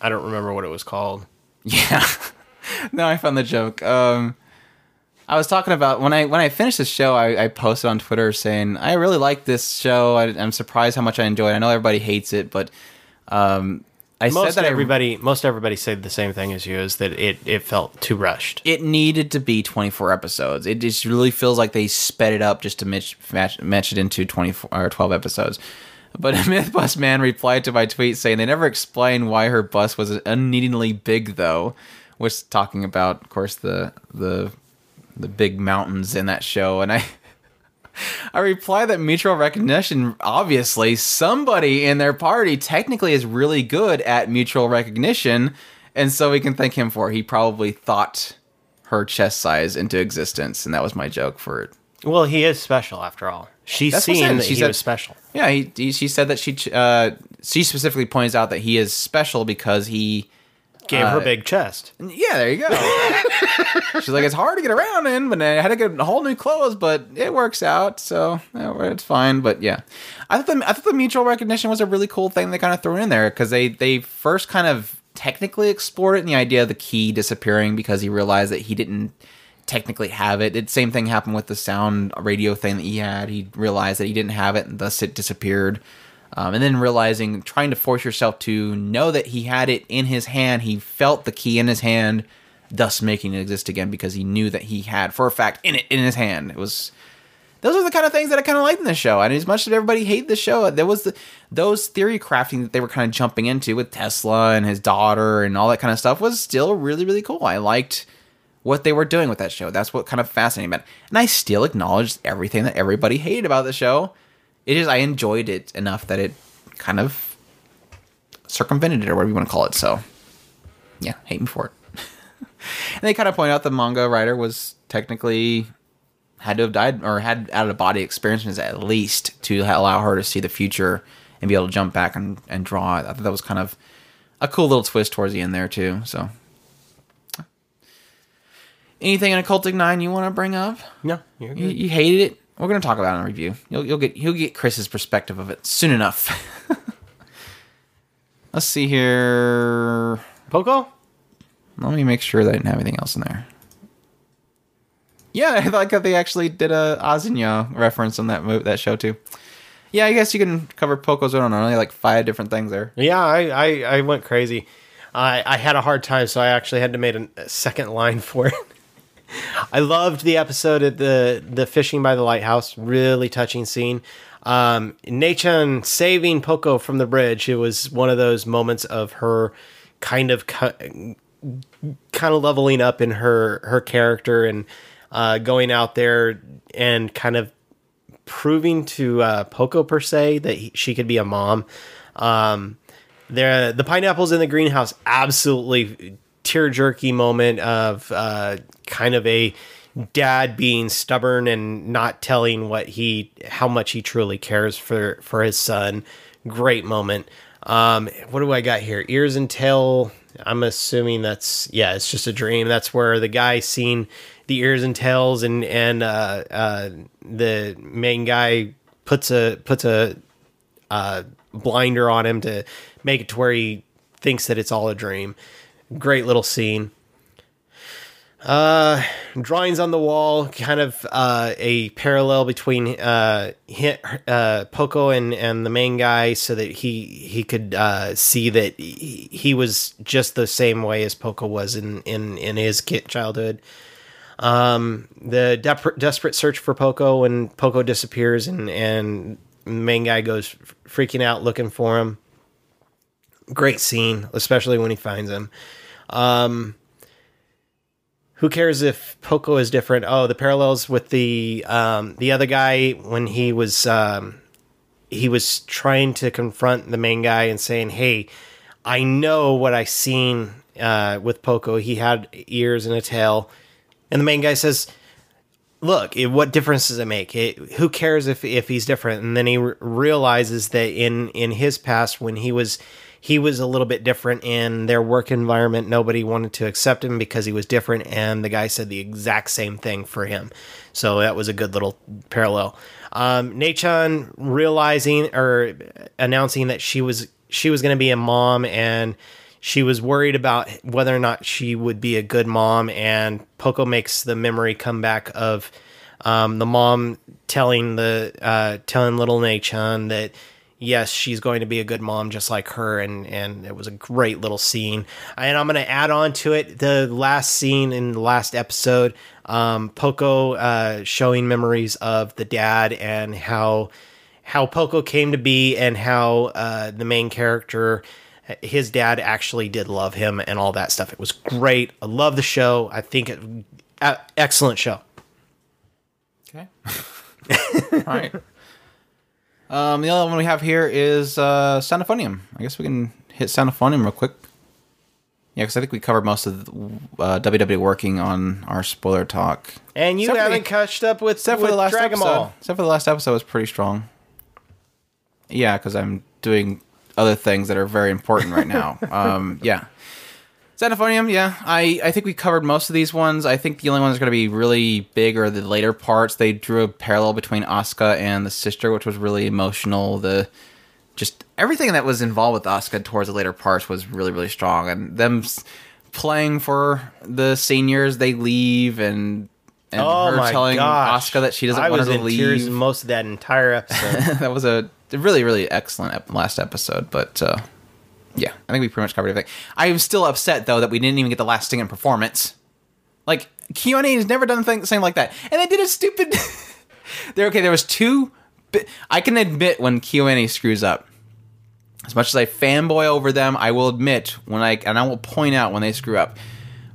I don't remember what it was called. Yeah. no, I found the joke. Um I was talking about when I when I finished the show, I, I posted on Twitter saying I really like this show. I, I'm surprised how much I enjoy it. I know everybody hates it, but um, I Most said that everybody, most everybody said the same thing as you, is that it it felt too rushed. It needed to be 24 episodes. It just really feels like they sped it up just to match match, match it into 24 or 12 episodes. But Mythbus Man replied to my tweet saying they never explained why her bus was unneedingly big, though. Was talking about, of course, the the the big mountains in that show, and I I reply that mutual recognition, obviously, somebody in their party technically is really good at mutual recognition, and so we can thank him for. it. He probably thought her chest size into existence, and that was my joke for it. Well, he is special after all. She's That's seen that She he said- was special. Yeah, he, he she said that she uh, she specifically points out that he is special because he Gave her Uh, big chest. yeah, there you go. She's like, it's hard to get around in, but I had to get a whole new clothes, but it works out, so it's fine. But yeah, I thought the, I thought the mutual recognition was a really cool thing they kind of threw in there because they they first kind of technically explored it in the idea of the key disappearing because he realized that he didn't technically have it. The same thing happened with the sound radio thing that he had. He realized that he didn't have it, and thus it disappeared. Um, and then realizing, trying to force yourself to know that he had it in his hand, he felt the key in his hand, thus making it exist again because he knew that he had, for a fact, in it in his hand. It was those are the kind of things that I kind of liked in the show. And as much as everybody hated the show, there was the, those theory crafting that they were kind of jumping into with Tesla and his daughter and all that kind of stuff was still really really cool. I liked what they were doing with that show. That's what kind of about it. And I still acknowledged everything that everybody hated about the show. It is I enjoyed it enough that it kind of circumvented it or whatever you want to call it. So yeah, hate me for it. and they kind of point out the manga writer was technically had to have died or had out of body experiences at least to allow her to see the future and be able to jump back and, and draw. I thought that was kind of a cool little twist towards the end there too. So anything in Occultic;Nine you want to bring up? No, You, you hated it. We're gonna talk about it in a review. You'll, you'll get you'll get Chris's perspective of it soon enough. Let's see here. Poco? Let me make sure that I didn't have anything else in there. Yeah, I like that they actually did a Azunya reference on that mo- that show too. Yeah, I guess you can cover Poco's on only like five different things there. Yeah, I, I, I went crazy. I, I had a hard time, so I actually had to make a second line for it. I loved the episode at the the fishing by the lighthouse. Really touching scene. Um, Nechan saving Poco from the bridge. It was one of those moments of her kind of cu- kind of leveling up in her her character and uh, going out there and kind of proving to uh, Poco per se that he, she could be a mom. Um, there, the pineapples in the greenhouse, absolutely tear jerky moment of uh, kind of a dad being stubborn and not telling what he how much he truly cares for for his son. Great moment. Um, what do I got here? Ears and tail. I'm assuming that's yeah, it's just a dream. That's where the guy seen the ears and tails, and and uh, uh, the main guy puts a puts a uh, blinder on him to make it to where he thinks that it's all a dream. Great little scene. Uh, drawings on the wall, kind of uh, a parallel between uh, hi- uh, Poco and, and the main guy, so that he he could uh, see that he, he was just the same way as Poco was in in in his kid childhood. Um, the desperate search for Poco when Poco disappears and and the main guy goes freaking out looking for him. Great scene, especially when he finds him. Um, who cares if Poco is different? Oh, the parallels with the um, the other guy when he was um, he was trying to confront the main guy and saying, "Hey, I know what I seen uh, with Poco. He had ears and a tail." And the main guy says, "Look, it, what difference does it make? It, who cares if if he's different?" And then he re- realizes that in in his past, when he was he was a little bit different in their work environment. Nobody wanted to accept him because he was different, and the guy said the exact same thing for him. So that was a good little parallel. Um, Nechan realizing or announcing that she was she was going to be a mom and she was worried about whether or not she would be a good mom and poco makes the memory come back of um, the mom telling the uh, telling little Nechan that yes she's going to be a good mom just like her and and it was a great little scene and i'm going to add on to it the last scene in the last episode um, poco uh, showing memories of the dad and how how Poco came to be and how uh, the main character, his dad actually did love him and all that stuff. It was great. I love the show. I think it uh, excellent show. Okay. All right. Um, the other one we have here is uh, Sound! Euphonium. I guess we can hit Sound! Euphonium real quick. Yeah, because I think we covered most of the, uh, WWE working on our spoiler talk. And you Except haven't the- catched up with, Except for the last Dragon episode. Ball. Except for the last episode was pretty strong. Yeah, because I'm doing other things that are very important right now. um, yeah. Sound! Euphonium, yeah. I, I think we covered most of these ones. I think the only ones that are going to be really big are the later parts. They drew a parallel between Asuka and the sister, which was really emotional. The just everything that was involved with Asuka towards the later parts was really really strong, and them playing for the seniors, they leave and and Oh her telling gosh. Asuka that she doesn't I want her to in leave. tears most of that entire episode. that was a really really excellent ep- last episode but uh yeah. I think we pretty much covered everything. I'm still upset though that we didn't even get the last sting in performance. Like KyoAni has never done anything something like that. And they did a stupid there okay there was two i can admit when KyoAni screws up. As much as i fanboy over them i will admit when i and i will point out when they screw up.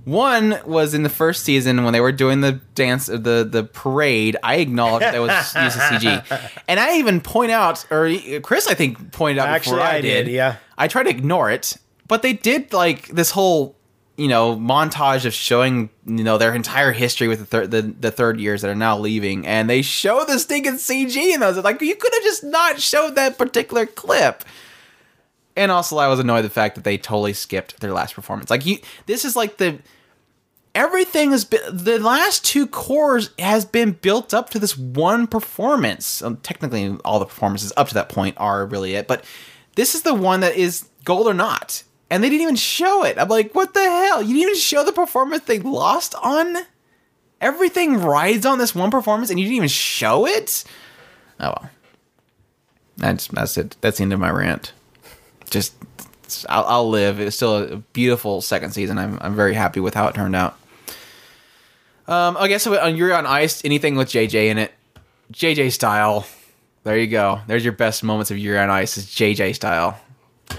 One was in the first season when they were doing the dance, the the parade. I acknowledged that was use of CG, and I even point out, or Chris, I think pointed out Actually, before I, I did, yeah. I try to ignore it, but they did like this whole, you know, montage of showing you know their entire history with the third the, the third years that are now leaving, and they show the stinking CG, and I was like, you could have just not showed that particular clip. And also, I was annoyed the fact that they totally skipped their last performance. Like, you, this is like the everything has been the last two cours has been built up to this one performance. Um, technically, all the performances up to that point are really it, but this is the one that is gold or not. And they didn't even show it. I'm like, what the hell? You didn't even show the performance they lost on. Everything rides on this one performance, and you didn't even show it. Oh well, that's that's it. That's the end of my rant. Just I'll, I'll live. It's still a beautiful second season. I'm I'm very happy with how it turned out. Um, I guess on Yuri on Ice, anything with JJ in it, JJ style. There you go. There's your best moments of Yuri on Ice is JJ style.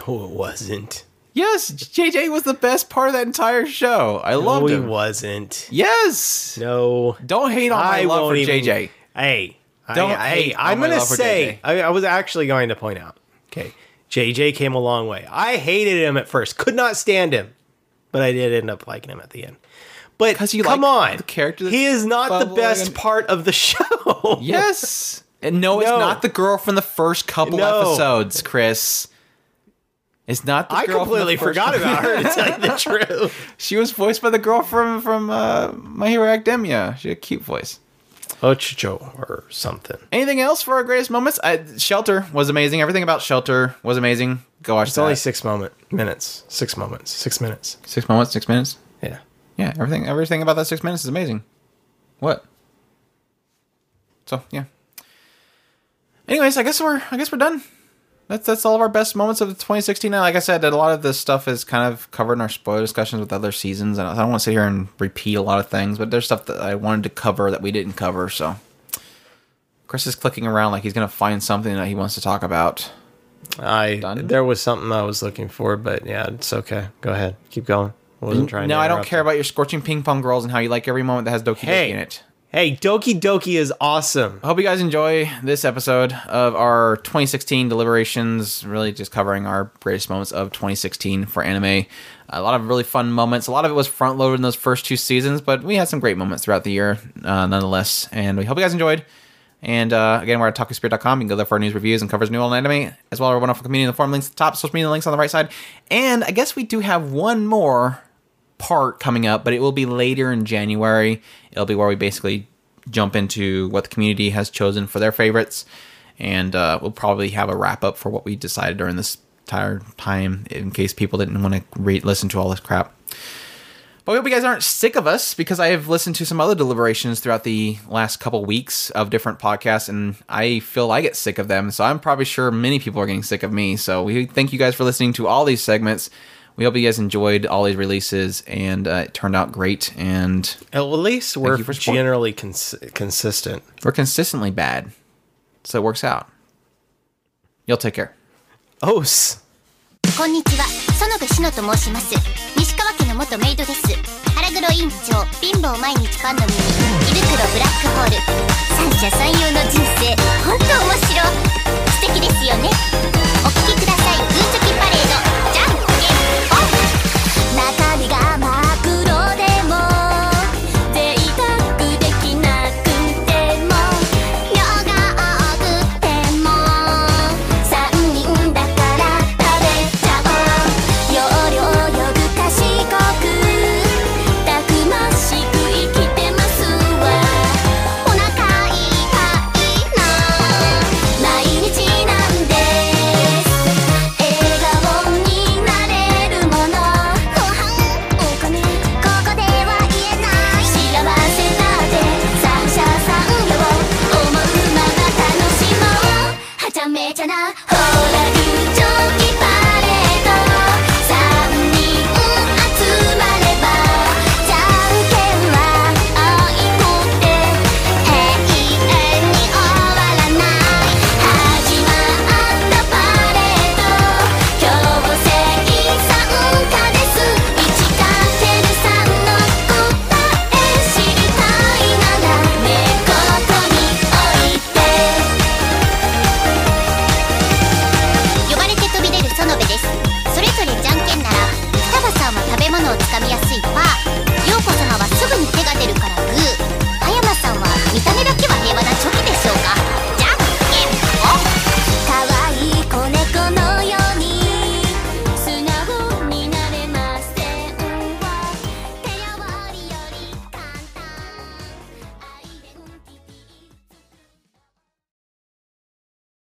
no, it wasn't. Yes, JJ was the best part of that entire show. I loved no, him. he wasn't. Yes. No. Don't hate on my I love for even- JJ. Hey, Don't I, hate hey, I'm gonna say. I, I was actually going to point out. Okay, JJ came a long way. I hated him at first, could not stand him, but I did end up liking him at the end. But come on, the character he is not the best part of the show. Yes. And no, it's No. not the girl from the first couple No. episodes, Chris. It's not the I girl from the completely first forgot couple- about her. To tell you the truth. She was voiced by the girl from from uh, My Hero Academia. She had a cute voice. Ochaco or something. Anything else for our greatest moments? I, Shelter was amazing. Everything about Shelter was amazing. Go watch It's that. only six moment minutes. Six moments. Six minutes. six moments, six minutes. Yeah. Yeah, everything everything about that six minutes is amazing. What? So yeah. Anyways, I guess we're I guess we're done. That's that's all of our best moments of 2016. And like I said, a lot of this stuff is kind of covered in our spoiler discussions with other seasons. And I don't want to sit here and repeat a lot of things, but there's stuff that I wanted to cover that we didn't cover. So Chris is clicking around like he's gonna find something that he wants to talk about. I Done? there was something I was looking for, but yeah, it's okay. Go ahead. Keep going. Wasn't trying No, I don't care about your scorching ping pong girls and how you like every moment that has Doki Hey. Doki in it. Hey, Doki Doki is awesome. I hope you guys enjoy this episode of our 2016 deliberations, really just covering our greatest moments of 2016 for anime. A lot of really fun moments. A lot of it was front loaded in those first two seasons, but we had some great moments throughout the year uh, nonetheless. And we hope you guys enjoyed. And uh, again, we're at talkingspirit.com. You can go there for our news reviews and covers new old anime, as well as our wonderful community in the forum links at the top, social media links on the right side. And I guess we do have one more part coming up, but it will be later in January. It'll be where we basically jump into what the community has chosen for their favorites, and uh, we'll probably have a wrap up for what we decided during this entire time, in case people didn't want to re- listen to all this crap. But we hope you guys aren't sick of us because I have listened to some other deliberations throughout the last couple weeks of different podcasts, and I feel I get sick of them. So I'm probably sure many people are getting sick of me. So we thank you guys for listening to all these segments We hope you guys enjoyed all these releases, and uh, it turned out great. And At least we're you for support. generally cons- consistent. we're consistently bad, so it works out. You'll take care. Os. こんにちは園部志乃と申します西川家の元メイドです腹黒委員長貧乏毎日パンの耳胃袋ブラックホール三者三様の人生本当面白素敵ですよねお聞きくださいグーチョキパレード 中身が